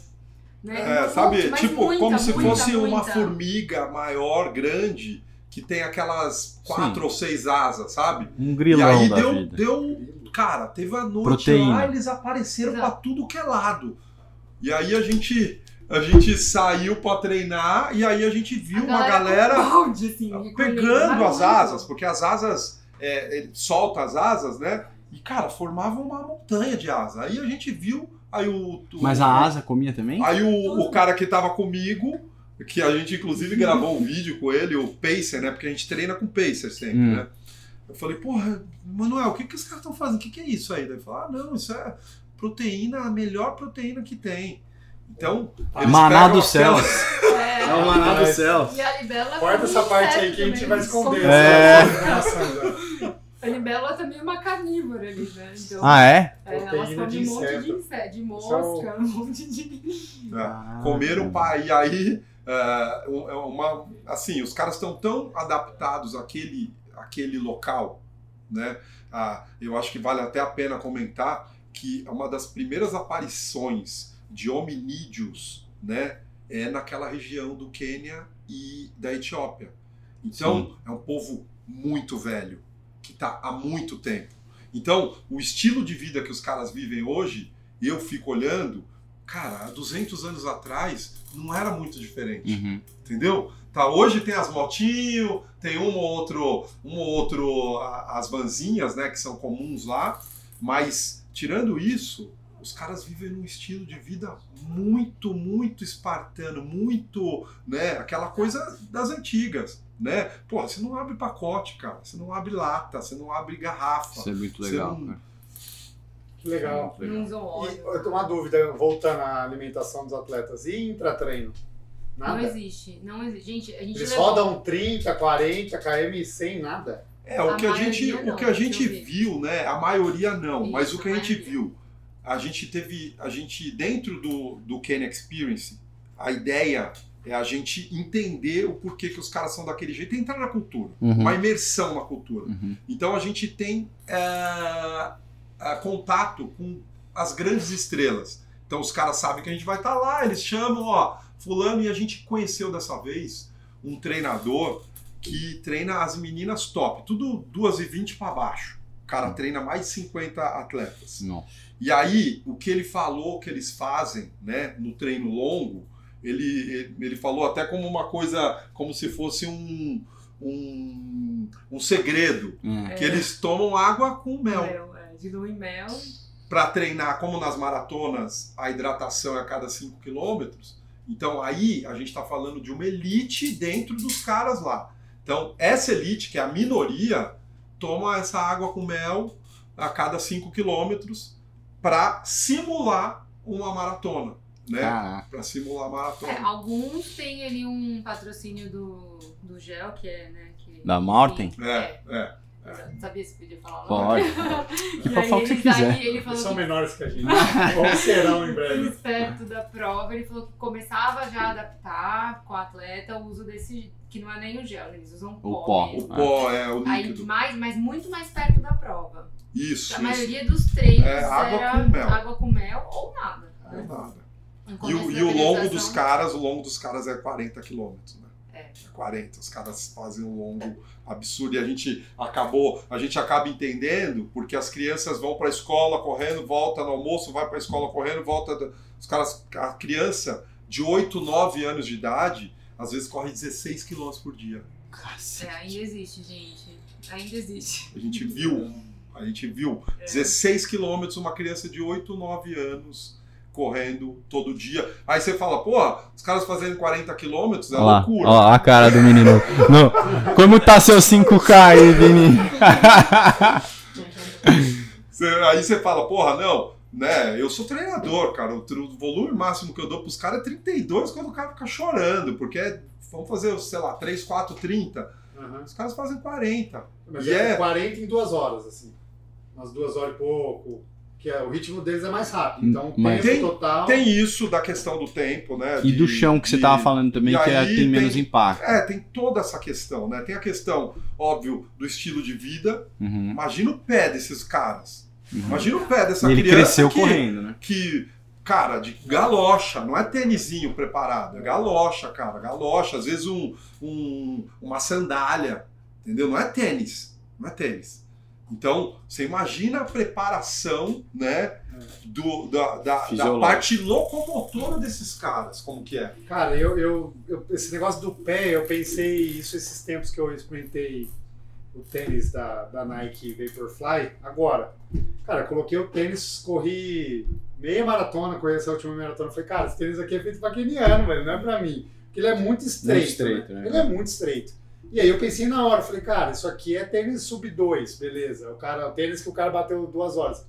Né? É, Um sabe, monte, tipo, muita, como se muita, fosse uma muita. formiga maior, grande, que tem aquelas quatro ou seis asas, sabe? Um E grilão aí da deu, vida. deu. Cara, teve a noite Proteína. lá, eles apareceram pra Exato. tudo que é lado. E aí a gente. A gente saiu pra treinar e aí a gente viu A uma galera balde, assim, pegando as asas, porque as asas, é, ele solta as asas, né? E, cara, formavam uma montanha de asa. Aí a gente viu, aí o. o- Mas a asa comia também? Aí o, o cara que tava comigo, que a gente inclusive gravou um vídeo com ele, o Pacer, né? Porque a gente treina com Pacer sempre, Hum. né? Eu falei, porra, Manuel, o que, que os caras estão fazendo? O que, que é isso aí? Daí ele falou, ah, não, isso é proteína, a melhor proteína que tem. Então, eles Maná do céu. aquela- É. É o maná do céu. E a libélula Corta essa parte aí que a gente vai esconder. É. A libélula também é uma carnívora ali, né? Então, Ah, é? é, elas comem de um monte de inseto. de mosca, um monte de. É, comeram pai. E aí, é uma, assim, os caras estão tão adaptados àquele, àquele local, né? Ah, eu acho que vale até a pena comentar que uma das primeiras aparições de hominídeos, né, é naquela região do Quênia e da Etiópia. Então, é um povo muito velho, que está há muito tempo. Então, o estilo de vida que os caras vivem hoje, eu fico olhando, cara, há 200 anos atrás não era muito diferente, Uhum. entendeu? Tá, hoje tem as motinho, tem um ou outro, um ou outro as vanzinhas, né, que são comuns lá, mas tirando isso, os caras vivem num estilo de vida muito, muito espartano, muito, né, aquela coisa das antigas, né? Porra, você não abre pacote, cara, você não abre lata, você não abre garrafa. Isso é muito legal, não- cara. Que legal. Muito legal. Não E eu tenho uma dúvida, voltando à alimentação dos atletas. E intratreino? Não Nada? existe. Não existe. Gente, a gente Eles levou- rodam 30, 40 km sem nada? É, o A que a gente, maioria o não, que a gente viu, né? A maioria não, Isso, mas o que a a gente viu, a gente teve, a gente dentro do do Ken Experience, a ideia é a gente entender o porquê que os caras são daquele jeito e entrar na cultura, Uhum. uma imersão na cultura. Uhum. Então a gente tem é, é, contato com as grandes estrelas. Então os caras sabem que a gente vai estar lá, eles chamam, ó, fulano, e a gente conheceu dessa vez um treinador que treina as meninas top, tudo 2 e 20 para baixo. O cara treina mais de 50 atletas. Não. E aí, o que ele falou que eles fazem, né, no treino longo, ele, ele, falou até como uma coisa, como se fosse um, um, um segredo, É. que eles tomam água com mel. Mel, é, e mel. Para treinar, como nas maratonas, a hidratação é a cada 5 quilômetros. Então aí a gente está falando de uma elite dentro dos caras lá. Então essa elite, que é a minoria, toma essa água com mel a cada 5 quilômetros para simular uma maratona. Né? Caraca. Para simular a maratona. É, alguns têm ali um patrocínio do, do gel, que é, né? Que, Da Maurten? É, é. Não sabia se podia falar. Pode. E Pode aí, falar o que você quiser. aí ele Eles falou são que menores que a gente. Ou serão em breve. perto da prova, ele falou que começava já a adaptar com o atleta o uso desse, que não é nem o gel, eles usam pó. pó. mesmo. O pó é o Aí líquido. mais, mas muito mais perto da prova. Isso, A isso. maioria dos treinos É, água era com mel. água com mel ou nada. É né? nada. E o, e o longo dos caras, o longo dos caras é 40 quilômetros, né? É. 40. Os caras fazem um longo absurdo e a gente acabou, a gente acaba entendendo porque as crianças vão para a escola correndo, volta no almoço, vai para a escola correndo, volta. Os caras, a criança de 8, 9 anos de idade, às vezes corre 16 quilômetros por dia. É, ainda existe, gente. Ainda existe. A gente viu, a gente viu É. 16 quilômetros, uma criança de 8, 9 anos correndo todo dia. Aí você fala, porra, os caras fazendo 40 quilômetros é Olha lá, loucura. ó, a cara do menino. No- como tá seu 5K aí, Vini? Aí você fala, porra, não, né? Eu sou treinador, cara. O, volume máximo que eu dou pros caras é 32 quando o cara fica chorando, porque é- vamos fazer, sei lá, 3, 4, 30. Aham. Os caras fazem 40. Mas E é é- 40 em duas horas, assim. Umas duas horas e pouco. Que é, o ritmo deles é mais rápido. Então, o Mas- tempo Tem- total. Tem isso da questão do tempo, né? E do de- chão que você de- tava falando também, que é- aí tem menos tem- impacto. É, tem toda essa questão, né? Tem a questão, óbvio, do estilo de vida. Uhum, Imagina o pé desses caras. uhum. Imagina o pé dessa E ele criança cresceu que, correndo, né? que, cara, de galocha, não é tênisinho preparado, é galocha, cara, galocha. Às vezes um, um- uma sandália, entendeu? Não é tênis, não é tênis. Então, você imagina a preparação, né, do, da, da, da parte locomotora desses caras, como que é. Cara, eu, eu, eu- esse negócio do pé, eu pensei isso esses tempos que eu experimentei o tênis da, da Nike Vaporfly. Agora, cara, eu coloquei o tênis, corri meia maratona, corri essa última maratona. Falei, cara, esse tênis aqui é feito pra keniano, velho, não é pra mim. Porque ele é muito estreito. estreito, né? né? Ele é muito estreito. E aí eu pensei na hora, falei, cara, isso aqui é tênis sub 2, beleza. O cara, o tênis que o cara bateu duas horas.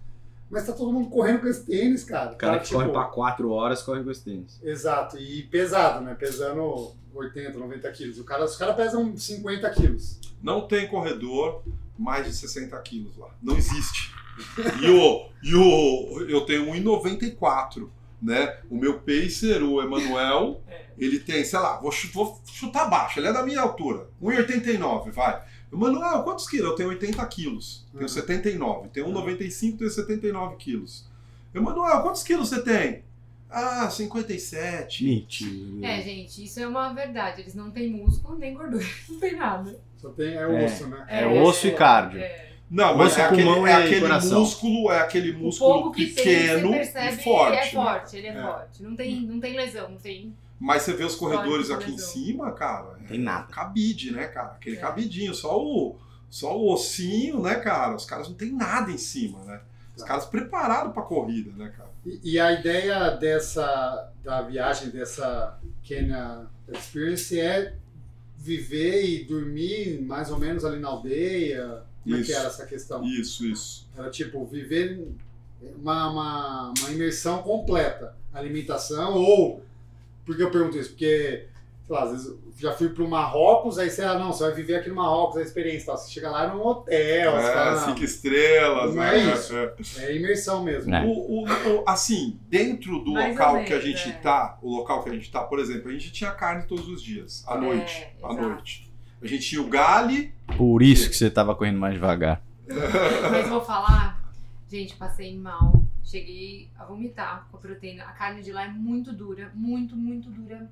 Mas tá todo mundo correndo com esse tênis, cara. O cara Tá, que corre tipo, pra 4 horas corre com esse tênis. Exato, e pesado, né? Pesando 80, 90 quilos. O cara, os caras pesam 50 quilos. Não tem corredor mais de 60 quilos lá. Não existe. E o, e o eu tenho 1,94, né? O meu pacer, o Emanuel, ele tem, sei lá, vou, vou chutar baixo, ele é da minha altura. 1,89, vai. Emanuel, quantos quilos? Eu tenho 80 quilos. Tenho Uhum. 79. Tenho 1,95, tenho 79 quilos. Emanuel, quantos quilos você tem? Ah, 57. Mentira. É, gente, isso é uma verdade. Eles não têm músculo nem gordura. Não tem nada. Só tem é É. osso, né? É osso e cardio. É. Não, mas é aquele, é e aquele coração. músculo, é aquele O músculo pouco que pequeno tem, e forte. é né? forte, ele é, É. forte. Não tem, não tem lesão, não tem. Mas você vê os corredores Forte, aqui em lesão. cima, cara. é Tem nada. Cabide, né, cara? Aquele É. cabidinho, só o, só o ossinho, né, cara? Os caras não tem nada em cima, né? Os caras preparados pra corrida, né, cara? E, e a ideia dessa da viagem dessa Kenya Experience é viver e dormir mais ou menos ali na aldeia. Como é que Isso. era essa questão? Isso, isso. Era tipo viver uma, uma, uma imersão completa. Alimentação ou. Por que eu pergunto isso? Porque, sei lá, às vezes eu já fui pro Marrocos, aí você, ah, não, você vai viver aqui no Marrocos, a experiência. Tal. Você chega lá num hotel, É, fala, cinco estrelas, Não né? é isso. É. é imersão mesmo. É. O, o- o- assim, dentro do Mais local ou que a menos, gente é. tá, o local que a gente tá, por exemplo, a gente tinha carne todos os dias, à É, noite, à exato. noite. A gente tinha o gale, Por isso que você tava correndo mais devagar. Mas vou falar, gente, passei mal. Cheguei a vomitar com a proteína. A carne de lá é muito dura, muito, muito dura.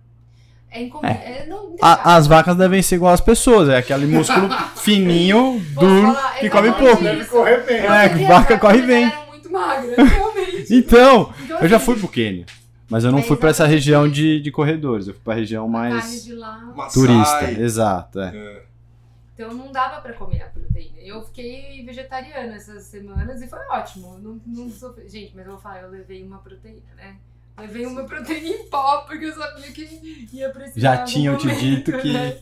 É incomum. É. jeito. as vacas devem ser igual às pessoas, é aquele músculo fininho, duro, falar que come pouco. Deve correr bem. É, vaca as corre bem. eram muito magras, realmente. Então, Então, eu já assim, fui pro Quênia, mas eu não É, fui pra essa região de, de corredores, eu fui pra região A carne mais turista. Exato, é. é, Então não dava pra comer a proteína. Eu fiquei vegetariana essas semanas e foi ótimo. Não, não sofri. Gente, mas eu vou falar, eu levei uma proteína, né? Levei uma proteína em pó, porque eu sabia que ia precisar. Já tinham te dito que né?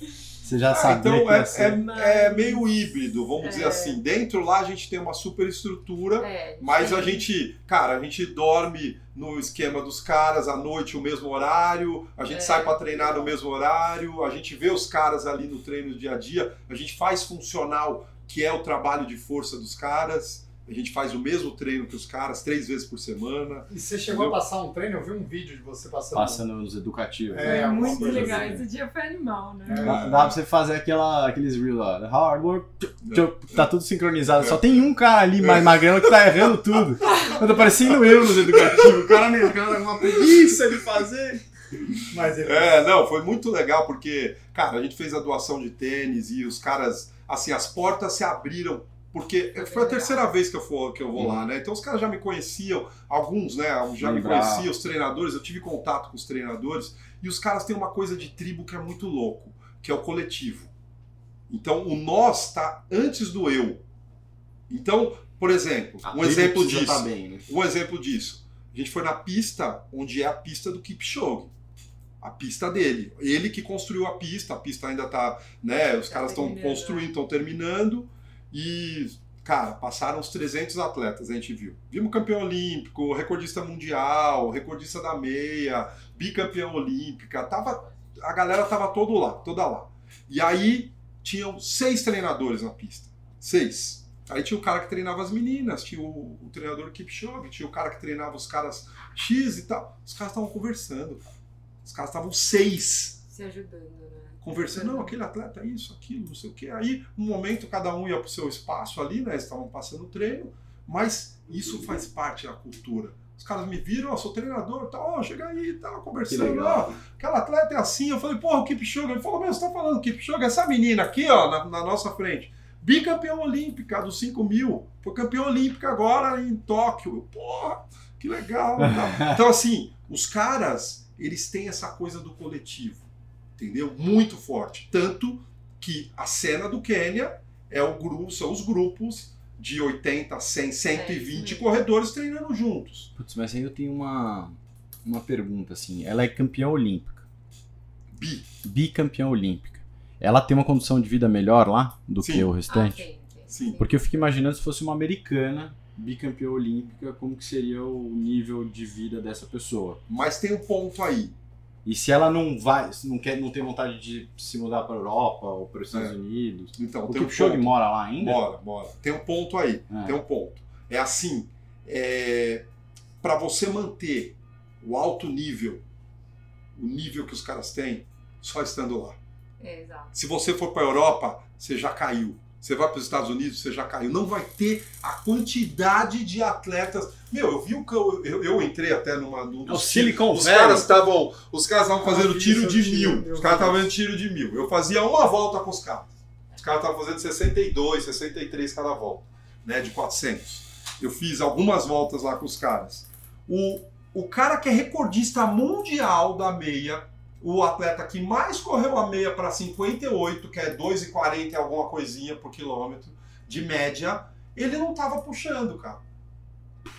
Você já Ah, sabia então que ia é, ser. é- é meio híbrido, vamos dizer É. assim. Dentro lá a gente tem uma super estrutura, É, mas a gente, cara, a gente dorme no esquema dos caras à noite, o mesmo horário, a gente É. sai pra treinar no mesmo horário, a gente vê os caras ali no treino dia a dia, a gente faz funcional que é o trabalho de força dos caras. A gente faz o mesmo treino que os caras, três vezes por semana. E você chegou a passar um treino? Eu vi um vídeo de você passando. Passando nos educativos. É, alguma muito legal. assim. Esse dia foi animal, né? É. Dá, dá pra você fazer aquela, aqueles reels lá. Hard work, tchup, tá tudo sincronizado. Só tem um cara ali mais magrelo que tá errando tudo. Eu tô parecendo eu nos educativos. O cara nem cara uma preguiça de fazer. Mas ele... É, não, foi muito legal porque, cara, a gente fez a doação de tênis e os caras, assim, as portas se abriram. Porque foi a terceira vez que eu, for, que eu vou lá, né? Então os caras já me conheciam, alguns, né? Já me conheciam, os treinadores, eu tive contato com os treinadores, e os caras têm uma coisa de tribo que é muito louco, que é o coletivo. Então o nós tá antes do eu. Então, por exemplo, A um exemplo disso. tá bem, né? Um exemplo disso. A gente foi na pista onde é a pista do Kipchoge. A pista dele. Ele que construiu a pista, a pista ainda tá, né, os Tá caras estão construindo, estão terminando e cara, passaram uns 300 atletas, a gente viu. Vimos campeão olímpico, recordista mundial, recordista da meia, bicampeão olímpica, tava a galera tava todo lá, toda lá. E aí tinham seis treinadores na pista. Seis. Aí tinha o cara que treinava as meninas, tinha o, o treinador Kipchoge, tinha o cara que treinava os caras X e tal. Os caras estavam conversando. Os caras estavam seis Se ajudando, né? Conversando. Não, aquele atleta, isso, aquilo, não sei o quê. Aí, um momento, cada um ia pro seu espaço ali, né? Eles estavam passando treino, mas isso faz parte da cultura. Os caras me viram, ó, sou treinador, tá, ó, chega aí, tá Que conversando, ó, aquela atleta é assim. Eu falei, porra, o Kipchoge. Ele falou, meu, você tá falando Kipchoge? Essa menina aqui, ó, na, na nossa frente, bicampeã olímpica dos 5 mil, foi campeã olímpica agora em Tóquio. Porra, que legal. tá. Então, assim, os caras, eles têm essa coisa do coletivo, entendeu? Muito forte. Tanto que a cena do Quênia é o grupo, são os grupos de 80, 100, 120 mesmo. corredores treinando juntos. Putz, mas aí eu tenho uma, uma pergunta, assim. Ela é campeã olímpica. Bi. Bicampeã olímpica. Ela tem uma condição de vida melhor lá do Sim. que o Ah, restante? tem, tem. Sim. Porque eu fico imaginando se fosse uma americana bicampeã olímpica, como que seria o nível de vida dessa pessoa. Mas tem um ponto aí. E se ela não vai, se não quer, não tem vontade de se mudar para Europa ou para os Estados É. Unidos. Então, O um Kipchoge ponto. mora lá ainda? Bora, bora. Tem um ponto aí. É. Tem um ponto. É assim, é, para você manter o alto nível, o nível que os caras têm, só estando lá. É, exato. Se você for para a Europa, você já caiu. Você vai para os Estados Unidos, você já caiu. Não vai ter a quantidade de atletas. Meu, eu vi o que eu, eu, entrei até numa num É o dos Silicon os Valley. caras estavam os caras estavam Ah, fazendo vi tiro de tiro, mil. Os caras estavam fazendo tiro de mil. Eu fazia uma volta com os caras. Os caras estavam fazendo 62, 63 cada volta, né, de 400. Eu fiz algumas voltas lá com os caras. O, o cara que é recordista mundial da meia, o atleta que mais correu a meia para 58, que é 2,40 e alguma coisinha por quilômetro, de média, ele não estava puxando, cara.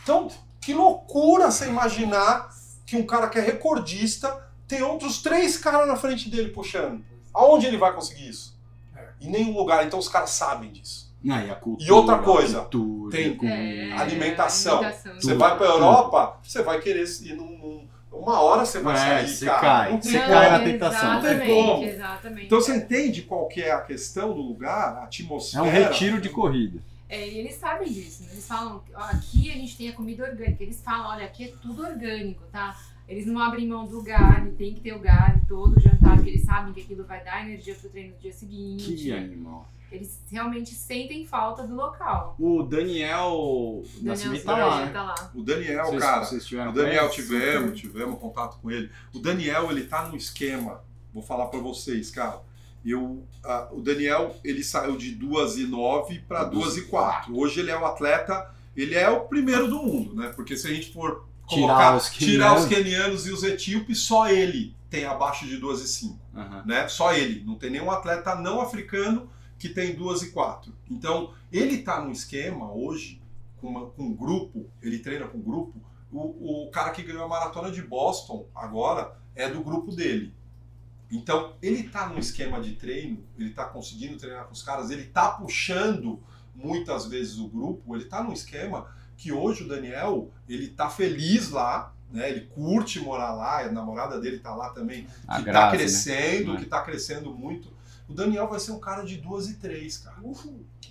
Então, que loucura você imaginar que um cara que é recordista tem outros três caras na frente dele puxando. Aonde ele vai conseguir isso? É. Em nenhum lugar. Então os caras sabem disso. Não, e, a cultura, E outra coisa, a atitude, tem-. É, Alimentação. alimentação. Você Tudo, vai pra tudo. Europa, você vai querer ir num, num- Uma hora você vai É, sair, você cara. cai. Não Você cai na tentação. Não tem Exatamente, como. exatamente. Então você entende qual que é a questão do lugar, a É atmosfera. um retiro de corrida. É, e eles sabem disso, né? Eles falam, aqui a gente tem a comida orgânica. Eles falam, olha, aqui é tudo orgânico, tá? Eles não abrem mão do galho, tem que ter o galho todo jantar, porque eles sabem que aquilo vai dar energia pro treino do dia seguinte. Que animal. Eles realmente sentem falta do local. O Daniel Nascimento tá Daniel lá, Silveira né? tá lá. O Daniel, Vocês- cara. vocês tiveram O Daniel tivemos, tivemos contato com ele. O Daniel, ele tá num esquema, vou falar pra vocês, cara. Eu, ah, o Daniel, ele saiu de 2 e 9 para 2 e 4. Hoje ele é o atleta, ele é o primeiro do mundo, né? Porque se a gente for Tirar colocar, os tirar os quenianos. e os etíopes, só ele tem abaixo de 2 e 5 Aham. né? Só ele. Não tem nenhum atleta não africano que tem duas e quatro. Então, ele está num esquema hoje, com, uma- com um grupo, ele treina com um grupo. O, o cara que ganhou a maratona de Boston agora é do grupo dele. Então, ele está num esquema de treino, ele está conseguindo treinar com os caras, ele está puxando muitas vezes o grupo, ele está num esquema que hoje o Daniel, ele tá feliz lá, né? Ele curte morar lá, a namorada dele tá lá também A que está Grazi, né? crescendo, É. que está crescendo muito. O Daniel vai ser um cara de duas e três, cara.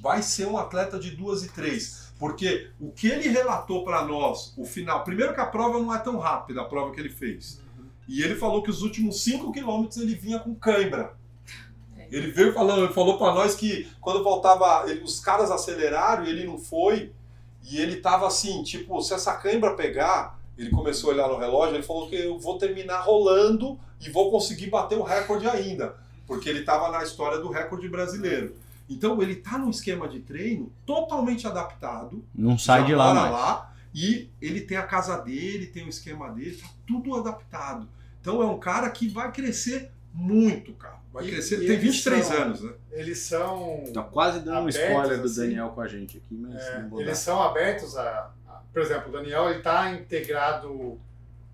Vai ser um atleta de duas e três. Porque o que ele relatou para nós, o final. Primeiro que a prova não é tão rápida, a prova que ele fez. E ele falou que os últimos 5 quilômetros ele vinha com cãibra. Ele veio falando, ele falou para nós que quando voltava, ele- os caras aceleraram e ele não foi. E ele tava assim, tipo, se essa cãibra pegar, ele começou a olhar no relógio, ele falou que eu vou terminar rolando e vou conseguir bater o recorde ainda. Porque ele tava na história do recorde brasileiro. Então ele tá num esquema de treino totalmente adaptado. Não sai de lá mais. lá, e ele tem a casa dele, tem o esquema dele, tá tudo adaptado. Então é um cara que vai crescer muito, cara. Vai E- crescer. e tem eles 23 são- anos, né? Eles são. Tá quase dando um Abertos, spoiler do assim. Daniel com a gente aqui, mas é, não vou dar. eles são abertos a, a- Por exemplo, o Daniel ele tá integrado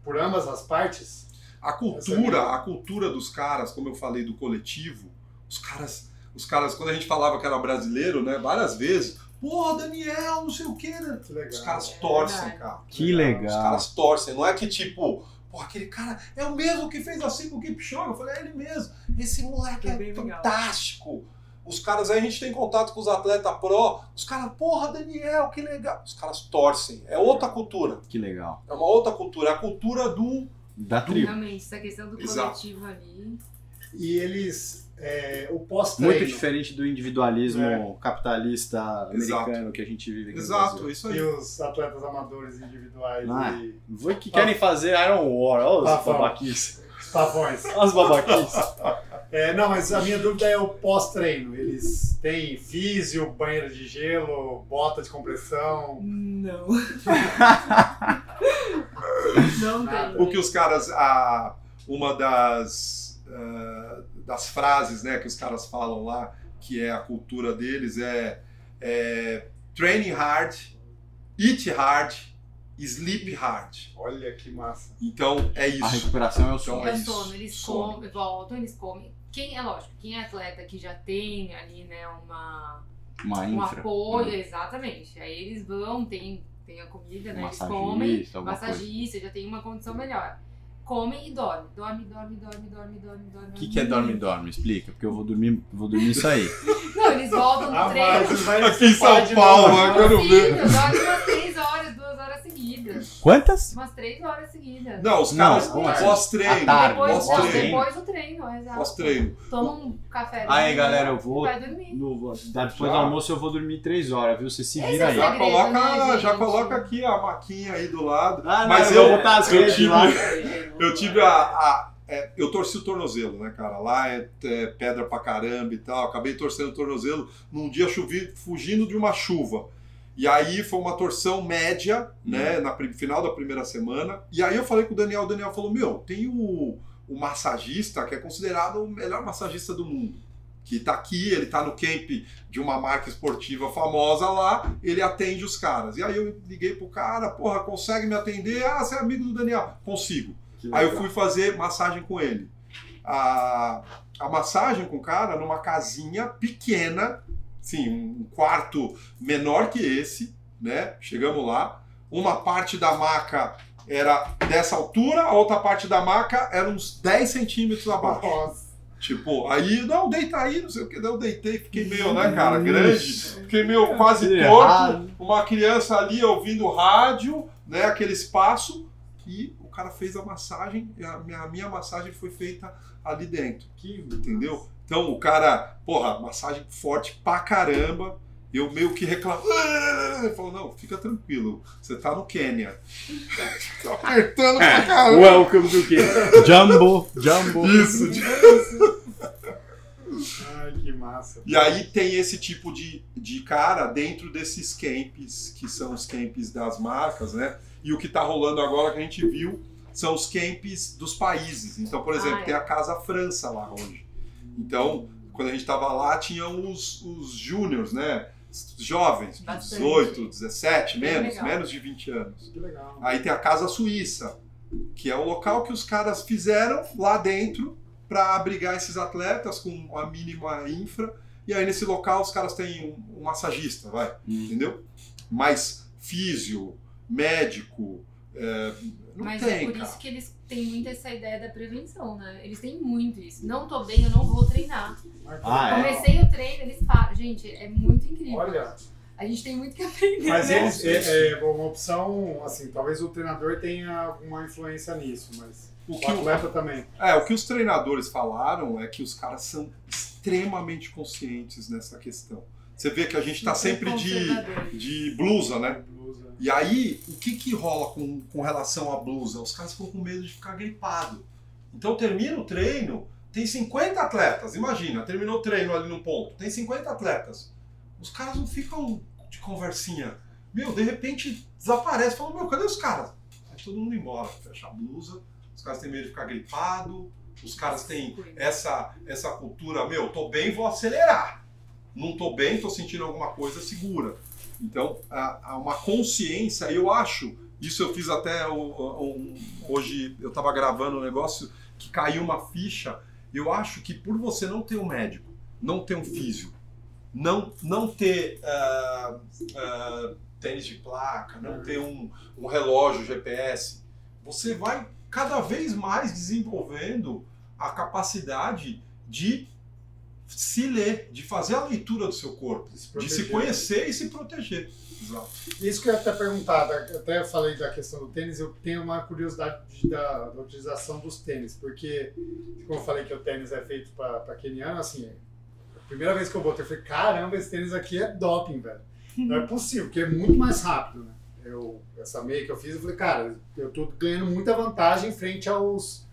por ambas as partes. A cultura, a cultura dos caras, como eu falei do coletivo, os caras, os caras, quando a gente falava que era brasileiro, né, várias vezes, porra, Daniel, não sei o quê, né? Que legal. Os caras É torcem, verdade. cara. Que Os legal. caras torcem, não é que tipo, porra, aquele cara é o mesmo que fez assim com o Kipchoge. Eu falei, é ele mesmo. Esse moleque É é, bem legal. fantástico. Os caras aí, a gente tem contato com os atletas pro, os caras, porra, Daniel, que legal. Os caras torcem. É outra cultura. Que legal. É uma outra cultura. É a cultura do. Da tribo. Realmente, essa questão do Exato. coletivo ali. E eles. É, o pós-treino. Muito diferente do individualismo É. capitalista Exato. americano que a gente vive aqui Exato, isso aí. E os atletas amadores individuais Ah. e Foi que querem fazer Iron War. Olha os babaquices. os pavões. Olha os babaquices. É, não, mas a minha dúvida é o pós-treino. Eles têm físio, banheiro de gelo, bota de compressão. Não. não Nada. tem. O que os caras. A, uma das, ah, das frases né, que os caras falam lá, que é a cultura deles, é, é training hard, eat hard, sleep hard. Olha que massa. Então é isso. A recuperação é o Então, som. É é o isso. sono, eles Sono. comem, voltam, eles comem. Quem, é lógico, quem é atleta que já tem ali, né, uma, Uma um infra. apoio, né? exatamente. Aí eles vão, tem, tem a comida, né? Eles comem, coisa. massagista, já tem uma condição melhor. Comem e dorme. Dorme, dorme, dorme, dorme, dorme, dorme. O que, que é dorme-dorme? Explica, porque eu vou dormir, vou dormir isso aí. Não, eles voltam do Ah, treino. mas Aqui em São Paulo, quero ver. Filho, dorme umas 3 horas, 2 horas seguidas. Quantas? Umas 3 horas seguidas. Não, os Não, caras como assim? pós-treino. À tarde, depois, não, Pós-treino. depois do treino, exato. Pós-treino. Toma um café. Aí, galera, eu vou- Vai dormir. No, depois Já. do almoço eu vou dormir 3 horas, viu? Você se Esse vira é aí. Já coloca, né, já coloca aqui a maquinha aí do lado. Ah, não, Mas eu eu, vou botar as eu redes tive, lá. eu tive a, a- é, eu torci o tornozelo, né, cara? Lá é, é pedra pra caramba e tal. Acabei torcendo o tornozelo num dia chovi, fugindo de uma chuva. E aí foi uma torção média, né, na pri- final da primeira semana. E aí eu falei com o Daniel, o Daniel falou: Meu, tem o, o massagista que é considerado o melhor massagista do mundo. Que tá aqui, ele tá no camp de uma marca esportiva famosa lá, ele atende os caras. E aí eu liguei pro cara, porra, consegue me atender? Ah, você é amigo do Daniel? Consigo. Aí eu fui fazer massagem com ele. A, a massagem com o cara numa casinha pequena, sim, um quarto menor que esse, né? Chegamos lá. Uma parte da maca era dessa altura, a outra parte da maca era uns 10 centímetros abaixo. Nossa. Tipo, aí, não, deita aí, não sei o que. Daí Eu deitei, fiquei meio, né, cara, grande. Fiquei meio quase torto. Uma criança ali ouvindo rádio, né, aquele espaço. E o cara fez a massagem, e a minha, a minha massagem foi feita ali dentro. Que Entendeu? Então o cara, porra, massagem forte pra caramba. Eu meio que reclamo. Ele falou, não, fica tranquilo. Você tá no Quênia. tá apertando pra caramba. Welcome to quê? Jumbo, Jumbo. Isso. Ai, que massa. E aí tem esse tipo de, de cara dentro desses camps, que são os camps das marcas, né? E o que tá rolando agora que a gente viu são os camps dos países. Então, por exemplo, Ah, é. tem a Casa França lá hoje. Então, quando a gente tava lá, tinham os, os júniors, né? Jovens, Bastante. 18, 17, Bem menos, menos de 20 anos. Que legal. Aí tem a Casa Suíça, que é o local que os caras fizeram lá dentro para abrigar esses atletas com a mínima infra. E aí nesse local os caras têm um, um massagista, vai, Hum. entendeu? Mas físio, médico, é, não Mas tem, é por cara. isso que eles têm muito essa ideia da prevenção, né? Eles têm muito isso. Não tô bem, eu não vou treinar. Ah, é? Comecei o treino, eles param. Gente, é muito incrível. Olha, A gente tem muito que aprender. mas né? eles, é, é uma opção, assim, talvez o treinador tenha alguma influência nisso, mas O que o- atleta também. É, o que os treinadores falaram é que os caras são extremamente conscientes nessa questão. Você vê que a gente tá Super sempre de, de blusa, né? E aí, o que que rola com, com relação à blusa? Os caras ficam com medo de ficar gripado. Então termina o treino, tem 50 atletas, imagina, terminou o treino ali no ponto, tem 50 atletas. Os caras não ficam de conversinha. Meu, de repente desaparece, falam, meu, cadê os caras? Vai todo mundo embora, fecha a blusa, os caras têm medo de ficar gripado, os caras têm essa, essa cultura, meu, tô bem, vou acelerar. Não tô bem, tô sentindo alguma coisa, segura. Então, há uma consciência, eu acho, isso eu fiz até um- hoje, eu estava gravando um negócio que caiu uma ficha. Eu acho que por você não ter um médico, não ter um físico, não, não ter ah, ah, tênis de placa, não ter um, um relógio GPS, você vai cada vez mais desenvolvendo a capacidade de se ler, de fazer a leitura do seu corpo, de se conhecer e se proteger. Exato. Isso que eu ia até perguntar, até falei da questão do tênis, eu tenho uma curiosidade de- da, da utilização dos tênis, porque, como eu falei que o tênis é feito para keniano, assim, a primeira vez que eu botei, eu falei, caramba, esse tênis aqui é doping, velho. Não é possível, porque é muito mais rápido, né? Eu, essa meia que eu fiz, eu falei, cara, eu tô ganhando muita vantagem frente aos,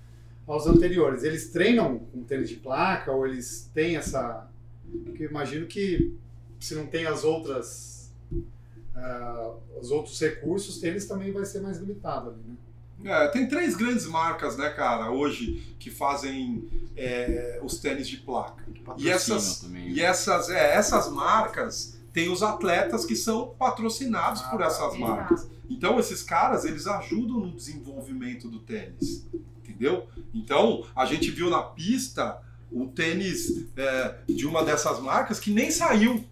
aos anteriores. Eles treinam com tênis de placa ou eles têm essa... Porque eu imagino que se não tem as outras ah, os outros recursos, tênis também vai ser mais limitado ali, né? É, tem três grandes marcas, né, cara, hoje que fazem é, os tênis de placa. E essas, também. e essas, é, essas marcas têm os atletas que são patrocinados Ah, por tá. essas marcas. Exato. Então, esses caras, eles ajudam no desenvolvimento do tênis, entendeu? Então, a gente viu na pista um tênis é, de uma dessas marcas que nem saiu.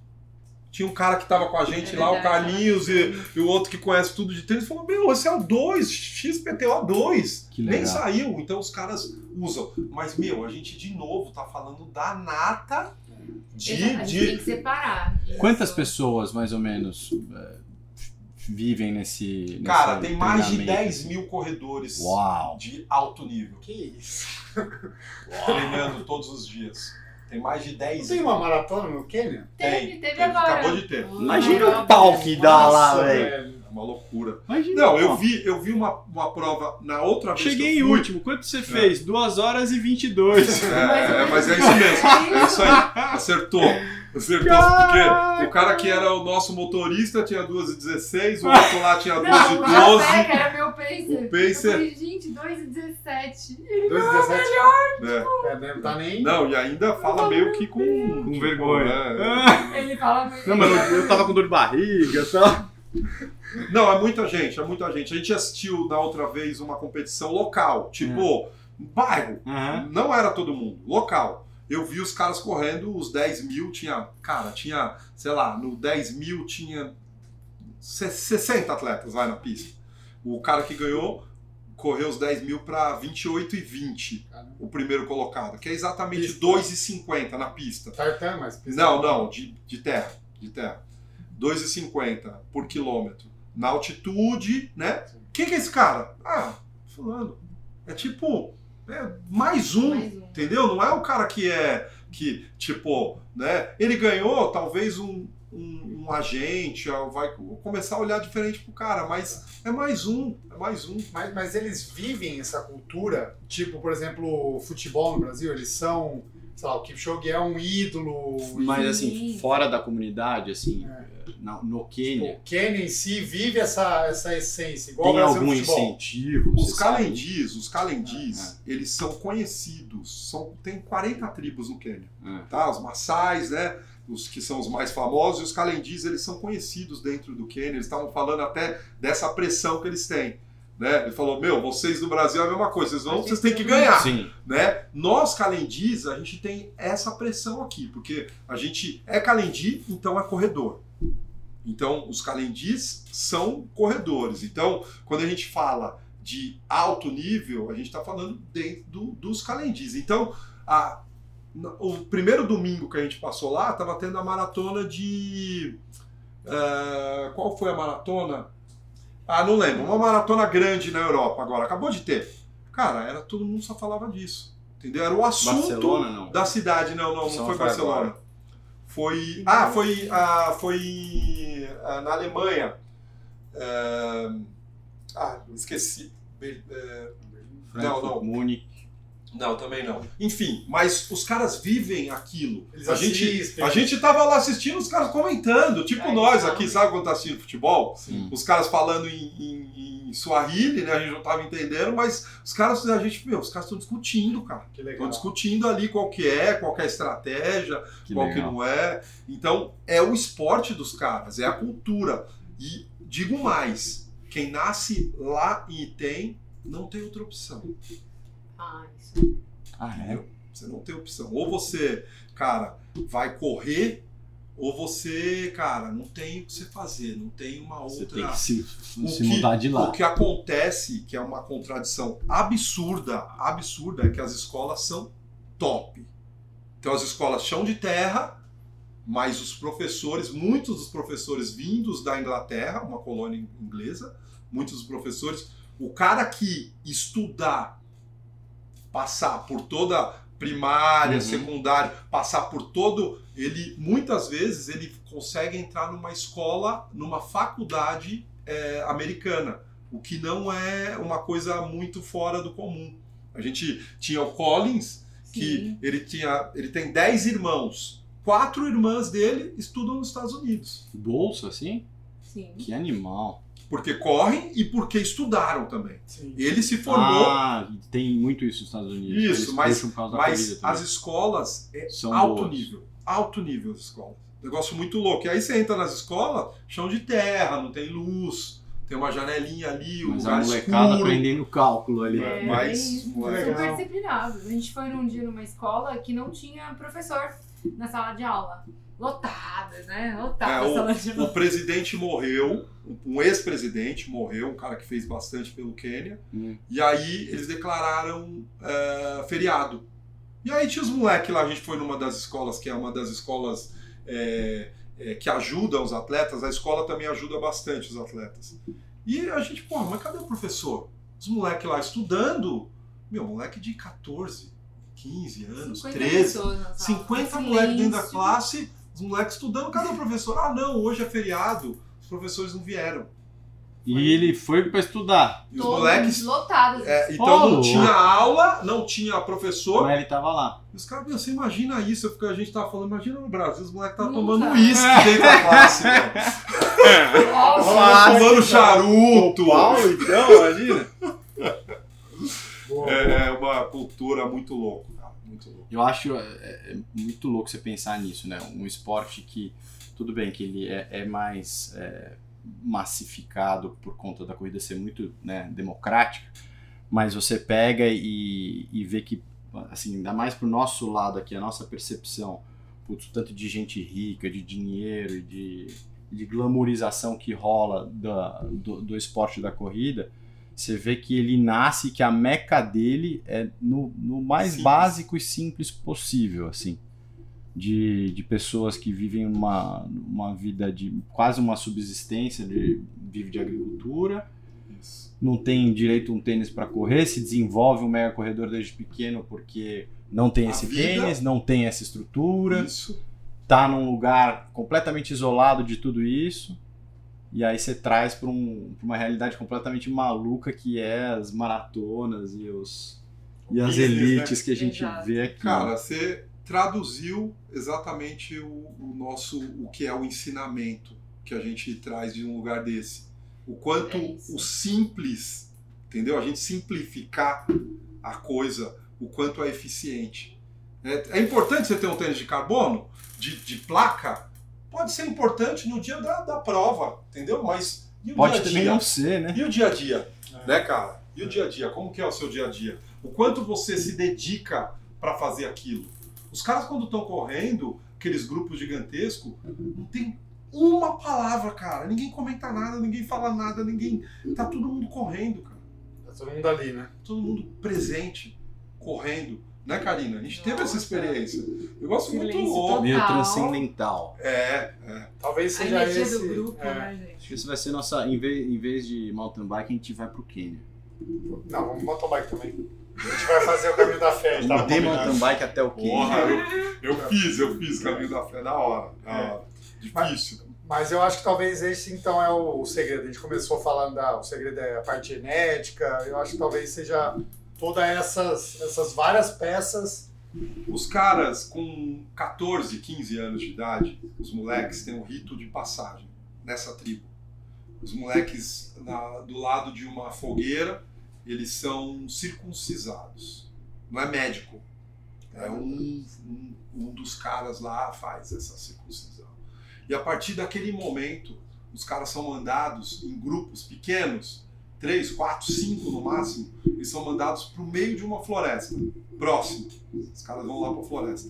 Tinha um cara que tava com a gente É lá, o verdade. Carlinhos, e, e o outro que conhece tudo de tênis, falou: Meu, esse é o 2, XPTO2. Que Nem saiu, então os caras usam. Mas, meu, a gente de novo tá falando da nata de. Exato, a gente de- tem que separar. Quantas pessoas, mais ou menos, é, vivem nesse. nesse Cara, tem mais de treinamento? 10 mil corredores Uau! de alto nível. Que isso? treinando todos os dias. Tem mais de Não 10 tem uma maratona no Quênia? Teve, teve Teve, agora. acabou de ter. Imagina o pau que dá lá, velho. É uma loucura. Imagina Não, eu vi, eu vi uma, uma prova na outra vez. Cheguei que em eu fui. último. Quanto você fez? 2 horas e 22. É, é, mas é isso mesmo. É isso aí. Acertou. Acertou. Porque o cara que era o nosso motorista tinha 2 e 16, o outro lá tinha 2 Não, e o Jafé, 12. que era meu pacer. O Eu pacer. falei, gente, 2 e 17. 2,17? né? É, né, não tá nem. Não, e ainda fala meio que com, Com tipo, vergonha. né? Ele fala muito. Não, mas eu, eu tava com dor de barriga e tal. Não, é muita gente, é muita gente. A gente assistiu na outra vez uma competição local, tipo, bairro. Aham. Não era todo mundo, local. Eu vi os caras correndo, os 10 mil tinha. Cara, tinha, sei lá, no 10 mil tinha se- 60 atletas lá na pista. O cara que ganhou correu os 10 mil para 28 e 20, Caramba. o primeiro colocado, que é exatamente Pista. 2,50 na pista. Tartan, mas pisa- Não, não, de, de terra, de terra. 2,50 por quilômetro. Na altitude, né? Quem que é esse cara? Ah, fulano. É tipo, é mais um, Mais um. entendeu? Não é o cara que é, que, tipo, né? Ele ganhou, talvez um, um, um agente ó, vai começar a olhar diferente pro cara, mas é mais um, é mais um. Mas, mas eles vivem essa cultura, tipo, por exemplo, futebol no Brasil, eles são, sei lá, o Kipchoge é um ídolo. Mas e, assim, Sim. fora da comunidade, assim, É. na- no tipo, Quênia, o Quênia em si vive essa, essa essência, igual tem algum no futebol. incentivo? Os calendis, os calendis, eles são conhecidos. São, tem 40 tribos no Quênia. É. Tá? Os Maasais, né? Os que são os mais famosos, e os calendis, eles são conhecidos dentro do Quênia. Eles estavam falando até dessa pressão que eles têm. Né? Ele falou: Meu, vocês do Brasil é a mesma coisa, vocês, vão, vocês têm que ganhar. Sim. Né? Nós, calendis, a gente tem essa pressão aqui, porque a gente é calendi, então é corredor. Então, os calendis são corredores. Então, quando a gente fala de alto nível, a gente está falando dentro do, dos calendis. Então, a, o primeiro domingo que a gente passou lá, estava tendo a maratona de. eh, qual foi a maratona? Ah, não lembro. Uma maratona grande na Europa agora. Acabou de ter. Cara, era todo mundo só falava disso. Entendeu? Era o assunto não. da cidade. Não, não, Só não foi Barcelona. agora. Foi. Ah, foi. Ah, foi ah, na Alemanha. Ah, ah, esqueci. Be- eh, Frankfurt, não. Munique. Não, também não. Enfim, mas os caras vivem aquilo. Eles a gente, a gente tava lá assistindo os caras comentando, tipo É, nós então. aqui, sabe quando tá assistindo futebol? Sim. Os caras falando em, em, em Swahili, né? A gente não tava entendendo, mas os caras, a gente, meu, os caras estão discutindo, cara. Que Estão legal. discutindo ali qual que é, qual que é a estratégia, Que qual que legal. não é. Então, é o esporte dos caras, é a cultura. E digo mais, quem nasce lá em Item não tem outra opção. Ah, isso. Ah, é? Entendeu? Você não tem opção. Ou você, cara, vai correr, ou você, cara, não tem o que você fazer, não tem uma Você outra. tem que se, O se que- mudar de lá. O que acontece, que é uma contradição absurda, absurda, é que as escolas são top. Então as escolas chão de terra, mas os professores, muitos dos professores vindos da Inglaterra, uma colônia inglesa, muitos dos professores, o cara que estudar, passar por toda primária, Uhum. secundária, passar por todo, ele muitas vezes ele consegue entrar numa escola, numa faculdade é, americana, o que não é uma coisa muito fora do comum. A gente tinha o Collins, que Sim. ele tinha, ele tem 10 irmãos. Quatro irmãs dele estudam nos Estados Unidos, Bolsa, assim? Sim. Que animal. Porque correm e porque estudaram também. Sim. Ele se formou, Ah, tem muito isso nos Estados Unidos. Isso, mas- mas as escolas é São alto boas. nível, alto nível as escolas. Negócio muito louco. E aí você entra nas escolas, chão de terra, não tem luz, tem uma janelinha ali, um Mas a lugar molecada escuro. aprendendo cálculo ali. É, É, mas- legal. super disciplinados. A gente foi num dia numa escola que não tinha professor na sala de aula. Lotada, né? Lotada É, a sala de O aula. presidente morreu, um ex-presidente morreu, um cara que fez bastante pelo Quênia. Hum. E aí eles declararam é, feriado. E aí tinha os moleques lá, a gente foi numa das escolas, que é uma das escolas é, é, que ajuda os atletas, a escola também ajuda bastante os atletas. E a gente, pô, mas cadê o professor? Os moleques lá estudando, meu, moleque de 14, 15 anos, 50 13, pessoas na sala. 50 moleques dentro da classe, os moleques estudando, cadê o professor? Ah, não, hoje é feriado, os professores não vieram. E ele foi pra estudar. E os Todos moleques. lotados. é, então Oh, não louco. tinha aula, não tinha professor. Mas ele tava lá. E os caras, você imagina isso, porque a gente tava falando, imagina no Brasil, os moleques estavam tomando uísque dentro da classe. Óbvio. Tava tomando charuto. então, imagina. Boa, boa. É uma cultura muito louca, muito louca. Eu acho é, é muito louco você pensar nisso, né? Um esporte que, tudo bem que ele é, é mais é, massificado por conta da corrida ser muito né, democrática, mas você pega e, e vê que, assim, ainda mais pro nosso lado aqui, a nossa percepção, putz, tanto de gente rica, de dinheiro e de, de glamourização que rola da, do, do esporte da corrida, você vê que ele nasce, que a meca dele é no, no mais básico e simples possível, assim. De, de pessoas que vivem uma, uma vida de quase uma subsistência, de, vive de agricultura, Isso. não tem direito a um tênis para correr, se desenvolve um mega corredor desde pequeno porque não tem A esse vida- tênis, não tem essa estrutura, Isso. tá num lugar completamente isolado de tudo isso. E aí você traz para um, uma realidade completamente maluca que é as maratonas e os e as Business, né? elites que a gente Exato. vê aqui. Cara, você traduziu exatamente o, o nosso, o que é o ensinamento que a gente traz de um lugar desse. O quanto É o simples, entendeu? A gente simplificar a coisa, o quanto é eficiente. É, é importante você ter um tênis de carbono, de, de placa, pode ser importante no dia da, da prova, entendeu? Mas e o Pode dia a também dia? não ser, né? E o dia a dia, É. né, cara? E o dia a dia? Como que é o seu dia a dia? O quanto você se dedica para fazer aquilo? Os caras quando estão correndo, aqueles grupos gigantescos, não tem uma palavra, cara. Ninguém comenta nada, ninguém fala nada, ninguém. Tá todo mundo correndo, cara. Tá todo mundo ali, né? Todo mundo presente, correndo. Né, Karina? A gente teve essa Nossa. experiência. Eu gosto muito louco. Meio transcendental. É, é. Talvez A seja energia esse. do grupo, é. né, gente? Acho que isso vai ser nossa. Em vez, em vez de mountain bike, a gente vai pro Quênia. Não, vamos mountain bike também. A gente vai fazer o caminho da fé. Tava de mountain bike até o Quênia. Porra, eu, eu fiz, eu fiz caminho da fé da hora. Da É. hora. Difícil. Mas eu acho que talvez esse então é o, o segredo. A gente começou falando da. O segredo é a parte genética. Eu acho que talvez seja todas essas, essas várias peças. Os caras com 14, 15 anos de idade, os moleques têm um rito de passagem nessa tribo. Os moleques na- do lado de uma fogueira, eles são circuncisados. Não é médico. É um, um, um dos caras lá faz essa circuncisão. E a partir daquele momento, os caras são mandados em grupos pequenos, três, quatro, cinco no máximo, eles são mandados para o meio de uma floresta, próximo. Os caras vão lá para a floresta.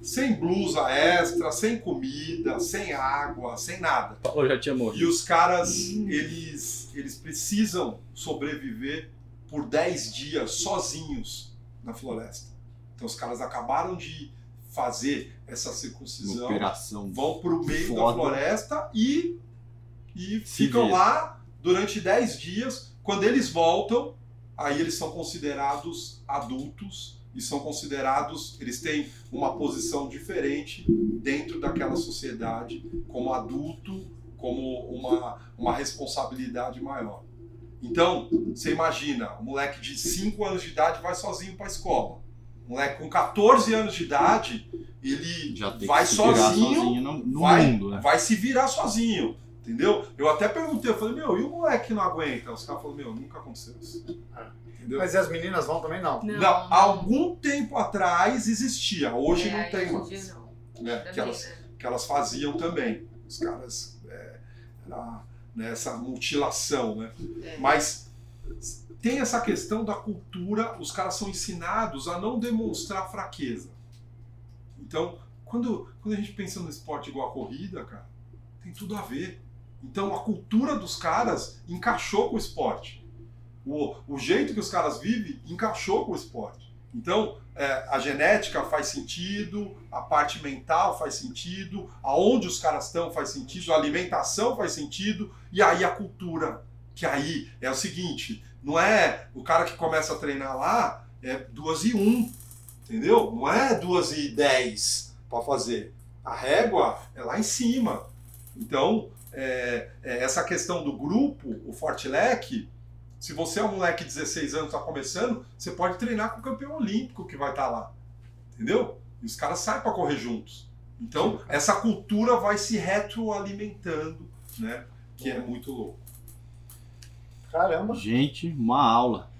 Sem blusa extra, sem comida, sem água, sem nada. Paulo já tinha morrido. E os caras, eles, eles precisam sobreviver por 10 dias sozinhos na floresta. Então os caras acabaram de fazer essa circuncisão, operação. vão para o meio da Foda. floresta e, e Se ficam vira. lá durante 10 dias. Quando eles voltam, aí eles são considerados adultos e são considerados, eles têm uma posição diferente dentro daquela sociedade, como adulto, como uma, uma responsabilidade maior. Então, você imagina, um moleque de 5 anos de idade vai sozinho para a escola. Um moleque com 14 anos de idade, ele vai sozinho, sozinho no, no vai, mundo, né? vai se virar sozinho. Entendeu? Eu até perguntei, eu falei, meu, e o moleque que não aguenta? Os caras falaram, meu, nunca aconteceu isso. Entendeu? Mas e as meninas vão também não? Não, Não, há algum tempo atrás existia, hoje É, não tem mais. dia não. né, Também, que, elas, né? que elas faziam também. Os caras, é, era, né, essa mutilação, né? É. Mas tem essa questão da cultura, os caras são ensinados a não demonstrar fraqueza. Então, quando, quando a gente pensa no esporte igual a corrida, cara, tem tudo a ver. Então, a cultura dos caras encaixou com o esporte. O, o jeito que os caras vivem encaixou com o esporte. Então, é, a genética faz sentido, a parte mental faz sentido, aonde os caras estão faz sentido, a alimentação faz sentido, e aí a cultura. Que aí é o seguinte: não é o cara que começa a treinar lá, é duas e um, entendeu? Não é duas e dez para fazer. A régua é lá em cima. Então, é, é, essa questão do grupo, o Fortilec, se você é um moleque de 16 anos está começando, você pode treinar com o campeão olímpico que vai estar lá. Entendeu? E os caras saem para correr juntos. Então, essa cultura vai se retroalimentando, né? Que é muito louco. Caramba. Gente, uma aula.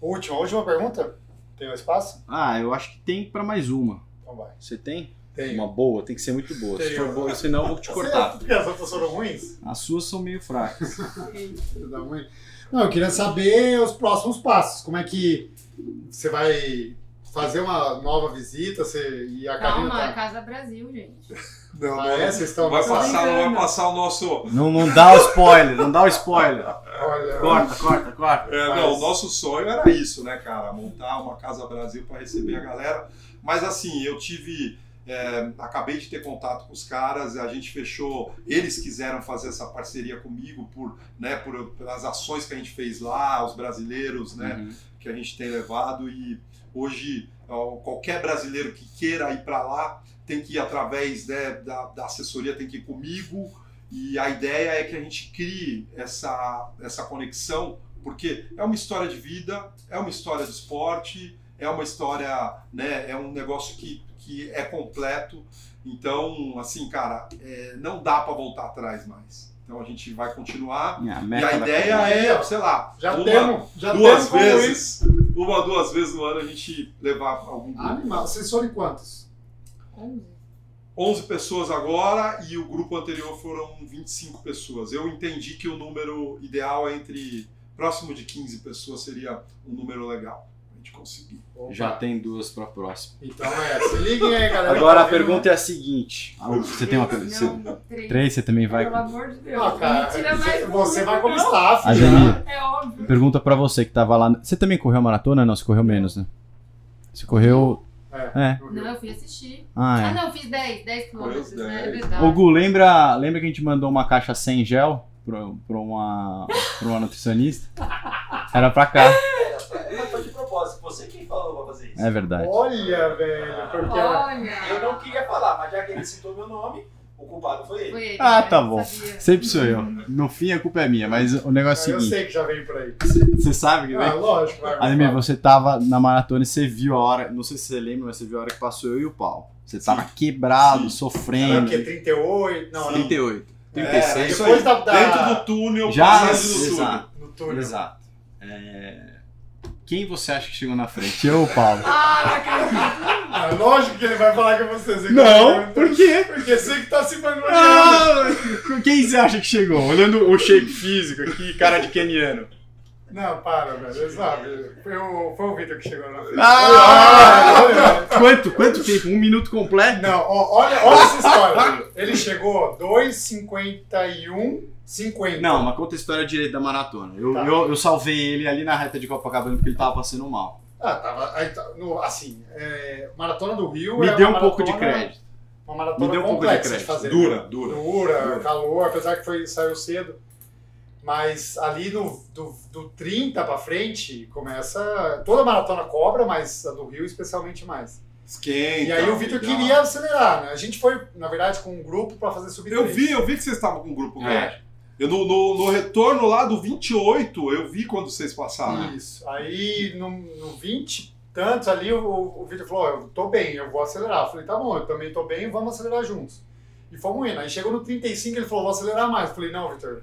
Última, última pergunta? Tem um espaço? Ah, eu acho que tem pra mais uma. Então vai. Você tem? Tem. Uma boa, tem que ser muito boa. Se Tenho. for boa, senão eu vou te cortar. Porque as outras foram ruins? As suas são meio fracas. Não, eu queria saber os próximos passos. Como é que você vai fazer uma nova visita? Você, e a Karina Calma, é tá... Casa Brasil, gente. Não, Ah, é? Vocês estão vai, passar, não vai passar o nosso. Não, não dá o spoiler, não dá o spoiler. Olha, Corta, corta, corta. É, Mas- não, o nosso sonho era isso, né, cara? Montar uma Casa Brasil para receber a galera. Mas assim, eu tive. É, acabei de ter contato com os caras, a gente fechou. Eles quiseram fazer essa parceria comigo por, né, por, pelas ações que a gente fez lá, os brasileiros, né? Uhum. que a gente tem levado e hoje qualquer brasileiro que queira ir para lá tem que ir através né, da, da assessoria, tem que ir comigo e a ideia é que a gente crie essa, essa conexão porque é uma história de vida, é uma história de esporte, é uma história, né, é um negócio que, que é completo, então assim, cara, é, não dá para voltar atrás mais. Então a gente vai continuar e a ideia é, sei lá, já uma- temos, já duas temos vezes, uma ou duas vezes no ano a gente levar algum grupo. Animal. Vocês foram em quantos? 11. 11 pessoas agora e o grupo anterior foram 25 pessoas. Eu entendi que o número ideal é entre próximo de 15 pessoas seria um número legal gente conseguir. Opa. Já tem duas pra próxima. Então é, se liguem aí, galera. Agora a Tá pergunta é a seguinte. Ah, Você tem uma pergunta? Não, três. Três, você também vai. Pelo amor de Deus. Ah, cara, Me tira mais você, você vai como não. staff. Ademir, É óbvio. pergunta pra você que tava lá. Você também correu a maratona? Não, você correu menos, né? Você correu. É. É. Não, eu fui assistir. Ah, Ah, é. não, eu fiz 10, 10 quilômetros, né? É 10. verdade. Ô Gu, lembra, lembra que a gente mandou uma caixa sem gel pra, pra, uma, pra uma nutricionista? Era pra cá. Mas foi de propósito, você quem É verdade. Olha, velho, porque Olha. Eu não queria falar, mas já que ele citou meu nome, o culpado foi ele. Foi ele, Ah, tá bom. Sabia. Sempre sou eu. No fim a culpa é minha, mas o negócio é eu o seguinte. sei que já veio por aí. Você sabe que Ah, vem? lógico, vai. Ademir, você tava na maratona e você viu a hora. Não sei se você lembra, mas você viu a hora que passou eu e o Paulo. Você tava quebrado, Sim. Era sofrendo. o quê? 38? Não, não. 38. É, 36. Isso Depois da- da- Dentro do túnel, Já, passando no túnel. exato. No túnel. Exato. É, Quem você acha que chegou na frente? Eu ou o Paulo? Ah, acredito. Ah, lógico que ele vai falar que é você. você Não, por quê? Porque você que tá se vangloriando. Ah, quem você acha que chegou? Olhando o shape físico aqui, cara de keniano. Não, para, velho. Sabe? Foi o, foi o Vitor que chegou na frente. Ah! Olha. Quanto? Quanto tempo? Um minuto completo? Não, ó, olha, olha essa história. Ele chegou 2,51, 50. Não, mas conta a história direito da maratona. Eu, Tá. eu, eu salvei ele ali na reta de Copacabana porque ele tava passando mal. Ah, tava. aí tá, no- assim, é, Maratona do Rio. Me é deu um pouco de crédito. Uma maratona Me deu um pouco de crédito. fazer. Dura, dura. Dura, Dura. calor, apesar que foi, saiu cedo. Mas ali no, do, do 30 pra frente, começa. Toda maratona cobra, mas a do Rio especialmente mais. Esquenta. E aí o Vitor legal. queria acelerar, né? A gente foi, na verdade, com um grupo pra fazer subir Eu vi, eu vi que vocês estavam com um grupo É. Eu, no, no, no retorno lá do 28, eu vi quando vocês passaram. Isso. Aí no, no 20 e tantos ali, o, o Vitor falou: "Ó, Eu tô bem, eu vou acelerar. Eu falei: Tá bom, eu também tô bem, vamos acelerar juntos. E fomos indo. Aí chegou no 35, ele falou: Vou acelerar mais. Eu falei: Não, Vitor,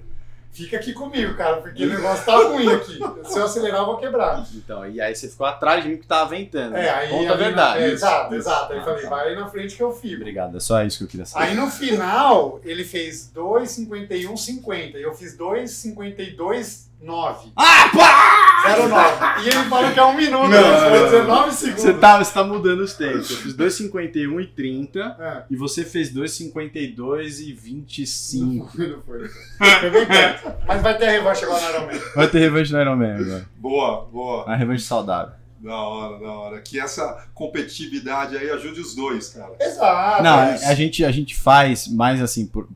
fica aqui comigo, cara, porque o negócio tá ruim aqui. Se eu acelerar, eu vou quebrar. Então, e aí você ficou atrás de mim que tava ventando. É, aí. Conta a ali na- verdade. é, exato, exato. Aí eu Ah, falei: tá. Vai aí na frente que eu fico. Obrigado, é só isso que eu queria saber. Aí no final, ele fez 2,51,50 e eu fiz 2,52,9. Ah, pá! 0,9. E ele falou que é um minuto, Não, né? Foi não, 19 segundos. Você tá, você tá mudando os tempos. Eu fiz 2,51 e 30 É. e você fez 2,52 e 25. Não foi. Foi bem perto. Mas vai ter a revanche agora no Ironman. Vai ter revanche no Ironman agora. Boa, boa. Uma revanche saudável. Da hora, da hora. Que essa competitividade aí ajude os dois, cara. Exato. Não, é a gente, a gente faz mais assim, por,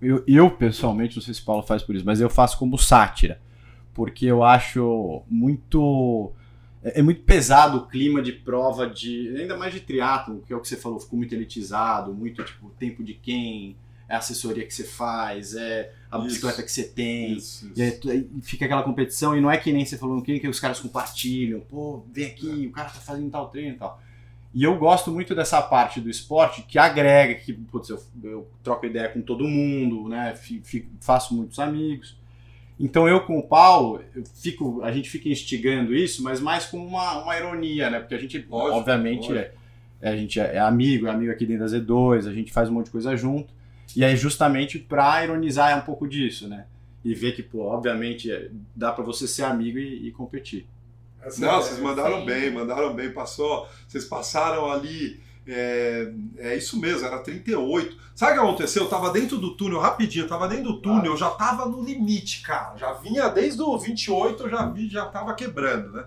eu, eu pessoalmente, não sei se o Paulo faz por isso, mas eu faço como sátira. Porque eu acho muito. É, é muito pesado o clima de prova de. Ainda mais de triatlo, que é o que você falou, ficou muito elitizado, muito tipo, tempo de quem, é a assessoria que você faz, é a Isso. bicicleta que você tem. Isso, E aí fica aquela competição e não é que nem você falou no que os caras compartilham, pô, vem aqui, o cara tá fazendo tal treino e tal. E eu gosto muito dessa parte do esporte que agrega, que putz, eu, eu troco ideia com todo mundo, né? fi- fi- faço muitos amigos. Então eu com o Paulo, eu fico, a gente fica instigando isso, mas mais com uma, uma ironia, né? Porque a gente, Lógico, obviamente, lógico. é, a gente é, é amigo, é amigo aqui dentro da Z2, a gente faz um monte de coisa junto. E é justamente pra ironizar um pouco disso, né? E ver que, pô, obviamente, é, dá pra você ser amigo e, e competir. Essa Não, é- vocês mandaram Sim. bem, mandaram bem. Passou, vocês passaram ali. É, é isso mesmo, era 38. Sabe o que aconteceu? Eu tava dentro do túnel, rapidinho, eu tava dentro do túnel, eu já tava no limite, cara. Já vinha desde o 28, eu já vi, já tava quebrando, né?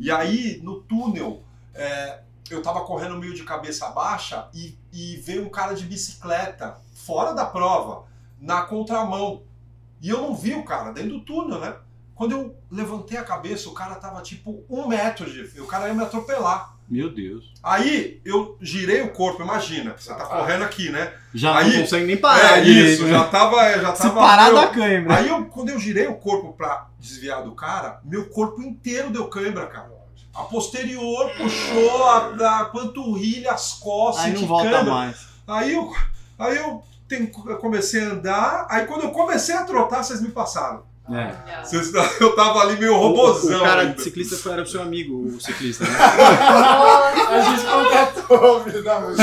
E aí, no túnel, é, eu tava correndo meio de cabeça baixa e, e veio um cara de bicicleta, fora da prova, na contramão. E eu não vi o cara dentro do túnel, né? Quando eu levantei a cabeça, o cara tava tipo um metro de. O cara ia me atropelar. Meu Deus. Aí eu girei o corpo, imagina, você tá correndo aqui, né? Já Aí- não consegue nem parar. é direito, isso, né? já tava. Já Se tava parar meu- da câimbra. Aí eu, quando eu girei o corpo pra desviar do cara, meu corpo inteiro deu cãibra, cara. A posterior puxou a, da panturrilha, as costas, Aí não de volta cãibra. mais. Aí eu, aí eu tem- eu comecei a andar, aí quando eu comecei a trotar, vocês me passaram. É. Vocês- eu tava ali meio robozão. o cara ainda. de ciclista foi, era o seu amigo, o ciclista, né? a gente contratou, filho da mãe.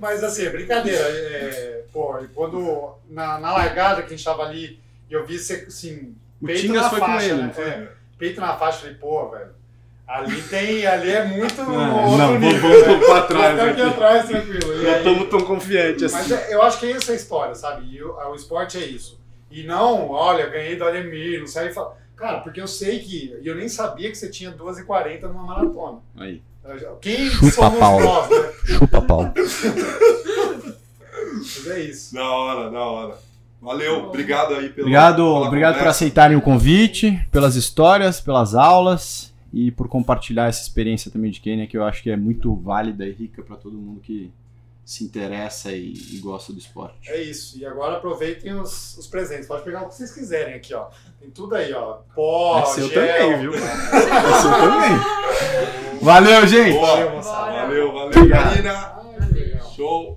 Mas assim, é brincadeira. É, pô, e quando na, na largada que a gente tava ali, eu vi assim, O peito Tingas na foi com faixa, ele, né? não? É, peito na faixa, falei, pô, velho. Ali tem, ali é muito É, outro não, nível. vamos- né? pra trás aqui aqui. atrás, tranquilo. E Não estamos tão confiantes Mas assim. é- eu acho que é essa a história, sabe? E o, o esporte é isso. E não, olha, ganhei do Ademir, não sai e fala. Cara, porque eu sei que. E eu nem sabia que você tinha 2h40 numa maratona. Aí. Quem Chupa somos pau. nós, né? Chupa pau. Mas é isso. Da hora, da hora. Valeu, obrigado aí pelo. Obrigado, pela obrigado por conversa. aceitarem o convite, pelas histórias, pelas aulas e por compartilhar essa experiência também de Quênia, que eu acho que é muito válida e rica para todo mundo que se interessa e, e gosta do esporte. É isso. E agora aproveitem os, os presentes. Pode pegar o que vocês quiserem aqui, ó. Tem tudo aí, ó. Pó, É seu gel. também, viu? É seu também. Valeu, gente! Boa. Valeu, moçada. Valeu, valeu, Obrigado. Karina. Show.